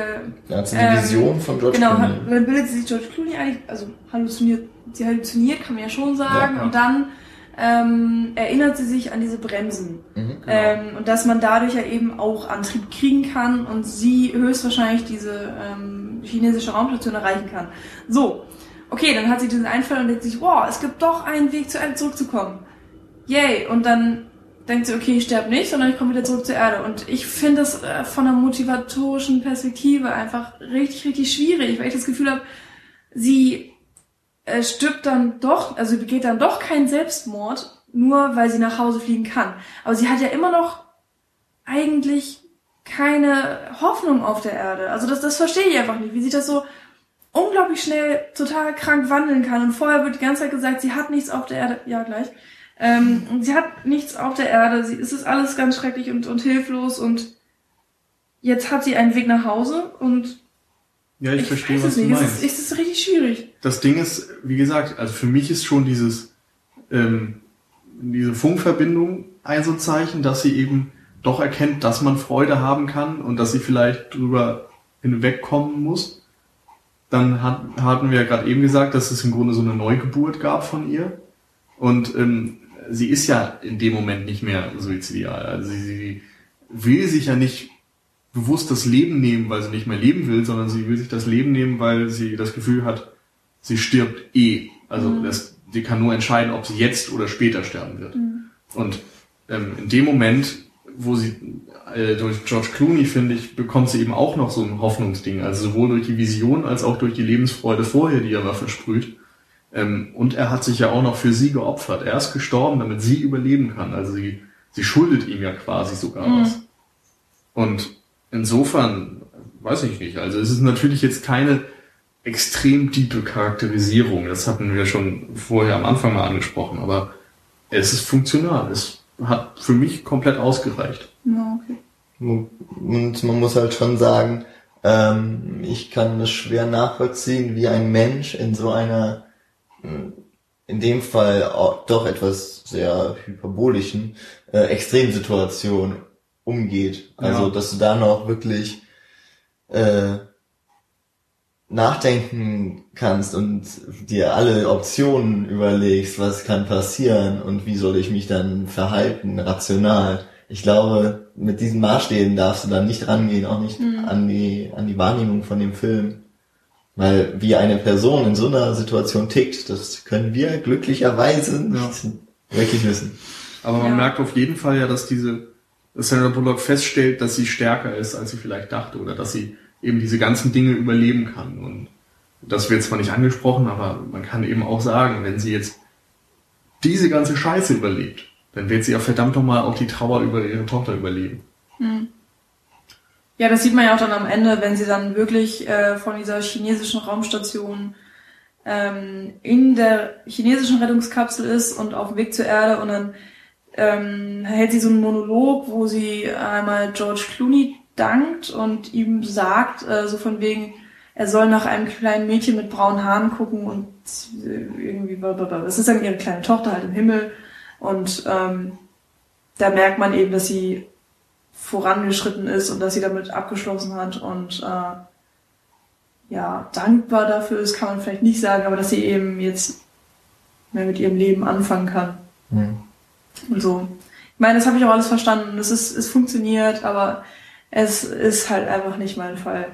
da hat sie die Ähm, Vision von George Genau, Clooney. hat, dann bildet sie sich George Clooney eigentlich, also halluziniert, sie halluziniert, kann man ja schon sagen, Ja, ja. und dann ähm, erinnert sie sich an diese Bremsen. Mhm. Ähm, und dass man dadurch ja eben auch Antrieb kriegen kann und sie höchstwahrscheinlich diese ähm, chinesische Raumstation erreichen kann. So, okay, dann hat sie diesen Einfall und denkt sich, wow, es gibt doch einen Weg zur Erde zurückzukommen. Yay! Und dann denkt sie, okay, ich sterbe nicht, sondern ich komme wieder zurück zur Erde. Und ich finde das äh, von einer motivatorischen Perspektive einfach richtig, richtig schwierig, weil ich das Gefühl habe, sie äh, stirbt dann doch, also begeht dann doch keinen Selbstmord, nur weil sie nach Hause fliegen kann. Aber sie hat ja immer noch eigentlich keine Hoffnung auf der Erde. Also das, das verstehe ich einfach nicht, wie sie das so unglaublich schnell total krank wandeln kann. Und vorher wird die ganze Zeit gesagt, sie hat nichts auf der Erde. Ja, gleich. Ähm, sie hat nichts auf der Erde. Sie, es ist alles ganz schrecklich und, und hilflos. Und jetzt hat sie einen Weg nach Hause. Und Ja, ich, ich, verstehe, was es du nicht. Es meinst. ist, es ist richtig schwierig. das Ding ist, wie gesagt, also für mich ist schon dieses, ähm, diese Funkverbindung ein so Zeichen, dass sie eben doch erkennt, dass man Freude haben kann und dass sie vielleicht drüber hinwegkommen muss. Dann hat, hatten wir ja gerade eben gesagt, dass es im Grunde so eine Neugeburt gab von ihr. Und ähm, sie ist ja in dem Moment nicht mehr suizidial. Also sie, sie will sich ja nicht bewusst das Leben nehmen, weil sie nicht mehr leben will, sondern sie will sich das Leben nehmen, weil sie das Gefühl hat, sie stirbt eh. Also das, sie kann nur entscheiden, ob sie jetzt oder später sterben wird. Und ähm, in dem Moment, wo sie äh, durch George Clooney, finde ich, bekommt sie eben auch noch so ein Hoffnungsding. Also sowohl durch die Vision als auch durch die Lebensfreude vorher, die er war versprüht. Ähm, und er hat sich ja auch noch für sie geopfert. Er ist gestorben, damit sie überleben kann. Also sie, sie schuldet ihm ja quasi sogar Mhm. was. Und insofern, weiß ich nicht. Also es ist natürlich jetzt keine extrem tiefe Charakterisierung. Das hatten wir schon vorher am Anfang mal angesprochen. Aber es ist funktional. Es hat für mich komplett ausgereicht. Ja, okay. Und man muss halt schon sagen, ähm, ich kann es schwer nachvollziehen, wie ein Mensch in so einer, mh, in dem Fall doch etwas sehr hyperbolischen äh, Extremsituation umgeht. Also, Ja. dass du da noch wirklich äh, nachdenken kannst und dir alle Optionen überlegst, was kann passieren und wie soll ich mich dann verhalten, rational. Ich glaube, mit diesen Maßstäben darfst du dann nicht rangehen, auch nicht an die, an die Wahrnehmung von dem Film. Weil wie eine Person in so einer Situation tickt, das können wir glücklicherweise nicht wirklich wissen. Aber man Ja. merkt auf jeden Fall ja, dass diese, dass Sandra Bullock feststellt, dass sie stärker ist, als sie vielleicht dachte, oder dass sie eben diese ganzen Dinge überleben kann. Und das wird zwar nicht angesprochen, aber man kann eben auch sagen, wenn sie jetzt diese ganze Scheiße überlebt, dann wird sie ja verdammt nochmal auch die Trauer über ihre Tochter überleben. Ja, das sieht man ja auch dann am Ende, wenn sie dann wirklich äh, von dieser chinesischen Raumstation ähm, in der chinesischen Rettungskapsel ist und auf dem Weg zur Erde und dann ähm, hält sie so einen Monolog, wo sie einmal George Clooney dankt und ihm sagt, äh, so von wegen, er soll nach einem kleinen Mädchen mit braunen Haaren gucken und irgendwie, blablabla. das ist dann ihre kleine Tochter halt im Himmel und ähm, da merkt man eben, dass sie vorangeschritten ist und dass sie damit abgeschlossen hat und äh, ja, dankbar dafür ist, kann man vielleicht nicht sagen, aber dass sie eben jetzt mehr mit ihrem Leben anfangen kann. Hm. Und so. Ich meine, das habe ich auch alles verstanden. Das ist, es funktioniert, aber Es ist halt einfach nicht mein Fall.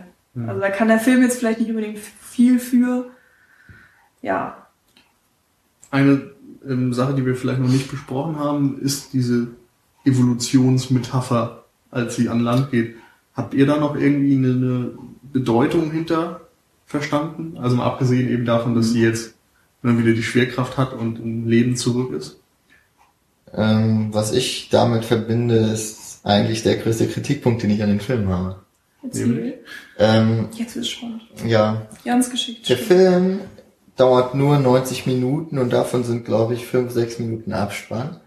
Also da kann der Film jetzt vielleicht nicht unbedingt viel für. Ja. Eine ähm, Sache, die wir vielleicht noch nicht besprochen haben, ist diese Evolutionsmetapher, als sie an Land geht. Habt ihr da noch irgendwie eine, eine Bedeutung hinter verstanden? Also mal abgesehen eben davon, dass sie jetzt dann wieder die Schwerkraft hat und im Leben zurück ist. Ähm, was ich damit verbinde, ist eigentlich der größte Kritikpunkt, den ich an den Film habe. Erzähl. Ähm, Jetzt wird's spannend. ja, Jans Geschichte. der Film dauert nur 90 Minuten und davon sind, glaube ich, 5, 6 Minuten Abspann.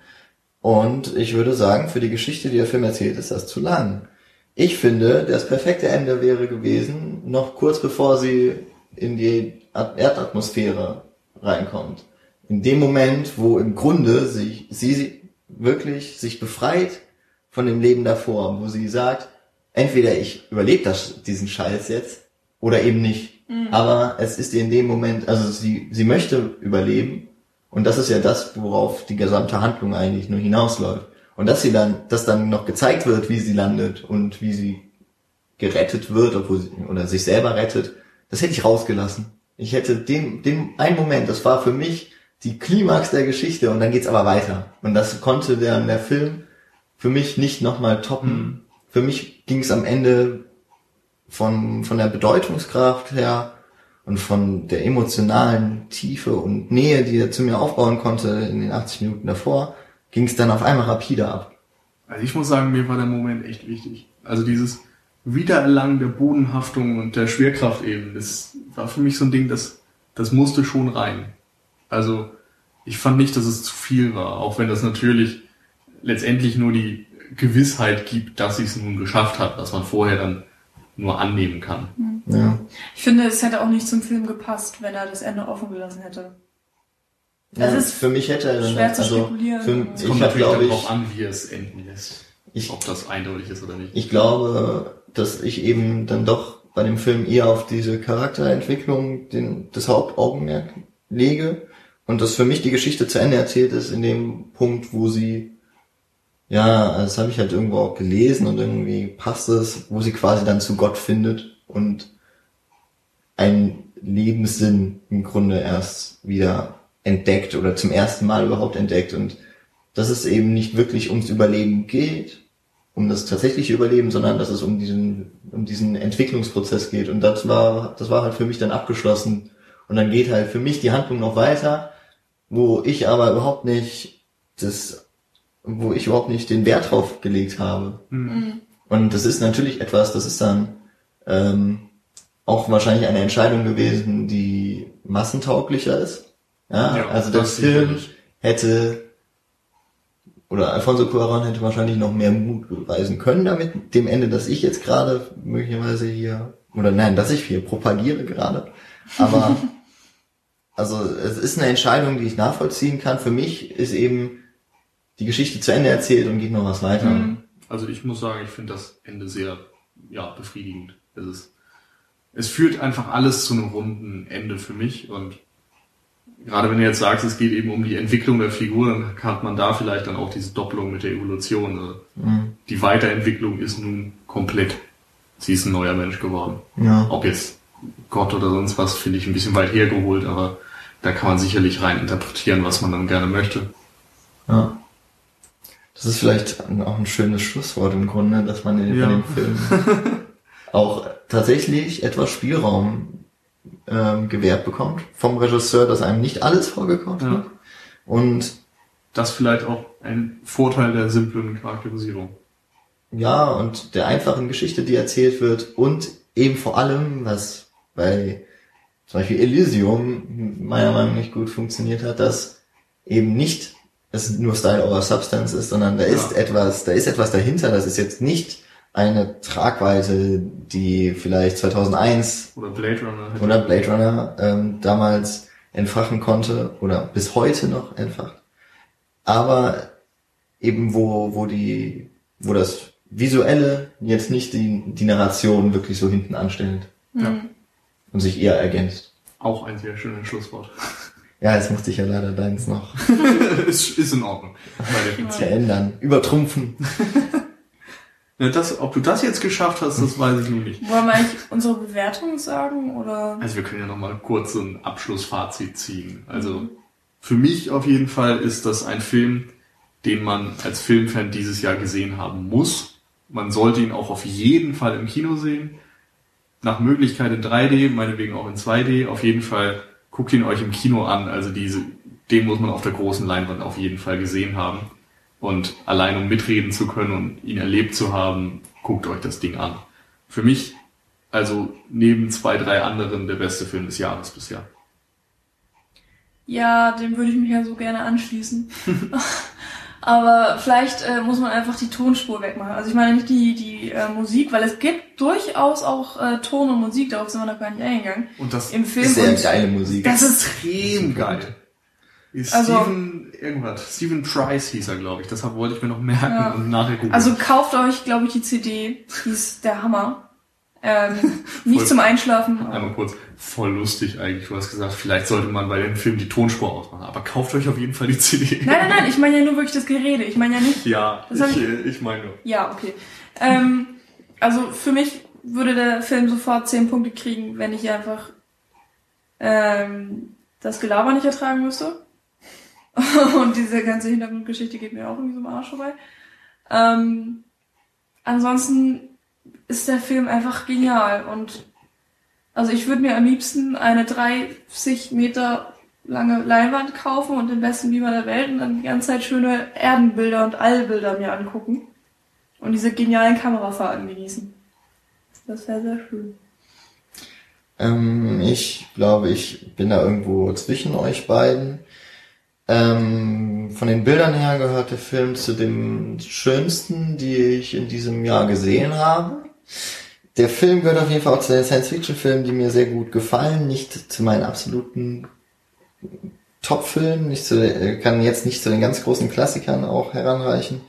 Und ich würde sagen, für die Geschichte, die der Film erzählt, ist das zu lang. Ich finde, das perfekte Ende wäre gewesen, noch kurz bevor sie in die At- Erdatmosphäre reinkommt. In dem Moment, wo im Grunde sich, sie wirklich sich befreit von dem Leben davor, wo sie sagt, entweder ich überlebe das, diesen Scheiß jetzt oder eben nicht. Aber es ist ihr in dem Moment, also sie, sie möchte überleben und das ist ja das, worauf die gesamte Handlung eigentlich nur hinausläuft. Und dass sie dann, dass dann noch gezeigt wird, wie sie landet und wie sie gerettet wird, obwohl sie, oder sich selber rettet, das hätte ich rausgelassen. Ich hätte den, den einen Moment, das war für mich die Klimax der Geschichte und dann geht's aber weiter. Und das konnte der, der Film für mich nicht nochmal toppen. Für mich ging es am Ende von, von der Bedeutungskraft her und von der emotionalen Tiefe und Nähe, die er zu mir aufbauen konnte in den 80 Minuten davor, ging es dann auf einmal rapide ab. Also ich muss sagen, mir war der Moment echt wichtig. Also dieses Wiedererlangen der Bodenhaftung und der Schwerkraft eben, das war für mich so ein Ding, das, das musste schon rein. Also ich fand nicht, dass es zu viel war, auch wenn das natürlich letztendlich nur die Gewissheit gibt, dass sie es nun geschafft hat, was man vorher dann nur annehmen kann. Ja. Ich finde, es hätte auch nicht zum Film gepasst, wenn er das Ende offen gelassen hätte. Ja, Das ist für mich hätte er dann, schwer zu also, spekulieren. für, Es kommt ich natürlich glaube darauf an, wie es enden lässt. ich, Ob das eindeutig ist oder nicht. ich glaube, dass ich eben dann doch bei dem Film eher auf diese Charakterentwicklung den, das Hauptaugenmerk lege und dass für mich die Geschichte zu Ende erzählt ist in dem Punkt, wo sie ja, das habe ich halt irgendwo auch gelesen und irgendwie passt es, wo sie quasi dann zu Gott findet und einen Lebenssinn im Grunde erst wieder entdeckt oder zum ersten Mal überhaupt entdeckt und dass es eben nicht wirklich ums Überleben geht, um das tatsächliche Überleben, sondern dass es um diesen, um diesen Entwicklungsprozess geht. Und das war, das war halt für mich dann abgeschlossen. Und dann geht halt für mich die Handlung noch weiter, wo ich aber überhaupt nicht das, wo ich überhaupt nicht den Wert drauf gelegt habe. Und das ist natürlich etwas, das ist dann ähm, auch wahrscheinlich eine Entscheidung gewesen, die massentauglicher ist. Ja, Ja, also der das Film hätte oder Alfonso Cuarón hätte wahrscheinlich noch mehr Mut beweisen können damit, dem Ende, dass ich jetzt gerade möglicherweise hier, oder nein, dass ich hier propagiere gerade. Aber also es ist eine Entscheidung, die ich nachvollziehen kann. Für mich ist eben die Geschichte zu Ende erzählt und geht noch was weiter. Also ich muss sagen, ich finde das Ende sehr ja, befriedigend. Es, ist, es führt einfach alles zu einem runden Ende für mich und gerade wenn du jetzt sagst, es geht eben um die Entwicklung der Figur, dann hat man da vielleicht dann auch diese Doppelung mit der Evolution. Also Die Weiterentwicklung ist nun komplett. Sie ist ein neuer Mensch geworden. Ja. Ob jetzt Gott oder sonst was, finde ich ein bisschen weit hergeholt, aber da kann man sicherlich rein interpretieren, was man dann gerne möchte. Ja. Das ist vielleicht auch ein schönes Schlusswort im Grunde, dass man in, Ja. in dem Film auch tatsächlich etwas Spielraum ähm, gewährt bekommt vom Regisseur, dass einem nicht alles vorgekommen Ja. wird. Und Das vielleicht auch ein Vorteil der simplen Charakterisierung. ja, und der einfachen Geschichte, die erzählt wird und eben vor allem, was bei zum Beispiel Elysium meiner Meinung nach nicht gut funktioniert hat, dass eben nicht es nur Style over Substance ist, sondern da ist Ja. etwas, da ist etwas dahinter, das ist jetzt nicht eine Tragweite, die vielleicht 2001 Oder Blade Runner. hätte- oder Blade Runner ähm, damals entfachen konnte oder bis heute noch entfacht. Aber eben wo, wo die, wo das Visuelle jetzt nicht die, die Narration wirklich so hinten anstellt Ja. Und sich eher ergänzt. Auch ein sehr schönes Schlusswort. Ja, jetzt musste ich ja leider deins noch ist, ist in Ordnung. Verändern, übertrumpfen. Ja, das, ob du das jetzt geschafft hast, das weiß ich nun nicht. Wollen wir eigentlich unsere Bewertung sagen oder? Also wir können ja nochmal kurz so ein Abschlussfazit ziehen. Also für mich auf jeden Fall ist das ein Film, den man als Filmfan dieses Jahr gesehen haben muss. Man sollte ihn auch auf jeden Fall im Kino sehen. Nach Möglichkeit in 3D, meinetwegen auch in 2D. Auf jeden Fall guckt ihn euch im Kino an. Also diese, den muss man auf der großen Leinwand auf jeden Fall gesehen haben. Und allein um mitreden zu können und ihn erlebt zu haben, guckt euch das Ding an. Für mich, also neben zwei, drei anderen, der beste Film des Jahres bisher. Ja, dem würde ich mich ja so gerne anschließen. Aber vielleicht äh, muss man einfach die Tonspur wegmachen. Also ich meine nicht die, die äh, Musik, weil es gibt durchaus auch äh, Ton und Musik, darauf sind wir noch gar nicht eingegangen. Und das Im Film. Ist sehr und geile Musik. das ist extrem geil. Ist Also- Steven, irgendwas. Steven Price hieß er, glaube ich. Deshalb wollte ich mir noch merken Ja. und nachher gucken. Also kauft euch, glaube ich, die CD. Die ist der Hammer. Ähm, nicht Voll. zum Einschlafen. Einmal kurz, voll lustig eigentlich. Du hast gesagt, vielleicht sollte man bei dem Film die Tonspur ausmachen. Aber kauft euch auf jeden Fall die CD. Nein, nein, nein, ich meine ja nur wirklich das Gerede. Ich meine ja nicht. Ja, ich, ich- äh, ich meine. Ja, okay. Ähm, also für mich würde der Film sofort 10 Punkte kriegen, wenn ich einfach ähm, das Gelaber nicht ertragen müsste. Und diese ganze Hintergrundgeschichte geht mir auch irgendwie so im Arsch vorbei. Ähm, ansonsten ist der Film einfach genial und also ich würde mir am liebsten eine 30 Meter lange Leinwand kaufen und den besten Beamer der Welt und dann die ganze Zeit schöne Erdenbilder und Allbilder mir angucken und diese genialen Kamerafahrten genießen. Das wäre sehr schön. Ähm, ich glaube, ich bin da irgendwo zwischen euch beiden. Ähm, von den Bildern her gehört der Film zu den schönsten, die ich in diesem Jahr gesehen habe. Der Film gehört auf jeden Fall auch zu den Science-Fiction-Filmen, die mir sehr gut gefallen. Nicht zu meinen absoluten Top-Filmen, nicht zu, äh, kann jetzt nicht zu den ganz großen Klassikern auch heranreichen.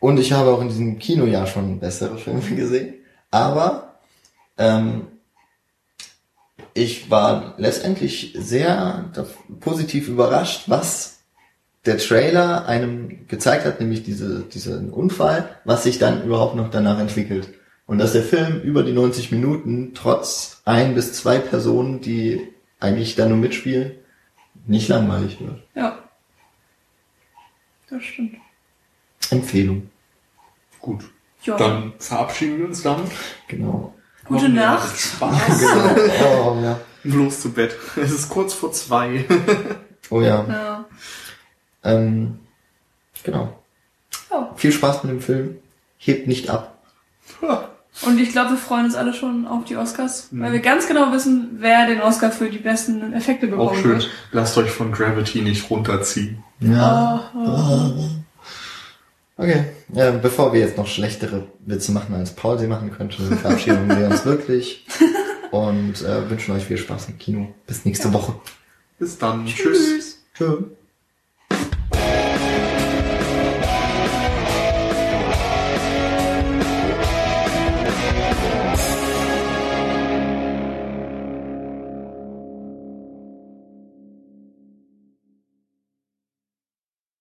Und ich habe auch in diesem Kinojahr schon bessere Filme gesehen. Aber ähm, ich war letztendlich sehr positiv überrascht, was der Trailer einem gezeigt hat, nämlich diese, diesen Unfall, was sich dann überhaupt noch danach entwickelt. Und dass der Film über die 90 Minuten trotz ein bis zwei Personen, die eigentlich da nur mitspielen, nicht langweilig wird. Ja. Das stimmt. Empfehlung. Gut. Ja. Dann verabschieden wir uns damit. Genau. Gute ihr Nacht. Spaß. Genau. Oh ja. Bloß zu Bett. Es ist kurz vor zwei. Oh ja. Ja. Ähm, genau. ja. Viel Spaß mit dem Film. Hebt nicht ab. Und ich glaube, wir freuen uns alle schon auf die Oscars, Mhm. weil wir ganz genau wissen, wer den Oscar für die besten Effekte bekommen Auch schön. wird. Lasst euch von Gravity nicht runterziehen. Ja. Ah, Okay, äh, bevor wir jetzt noch schlechtere Witze machen, als Paul sie machen könnte, verabschieden wir uns wirklich und äh, wünschen euch viel Spaß im Kino. Bis nächste Woche. Bis dann. Tschüss. Tschüss. Tschüss.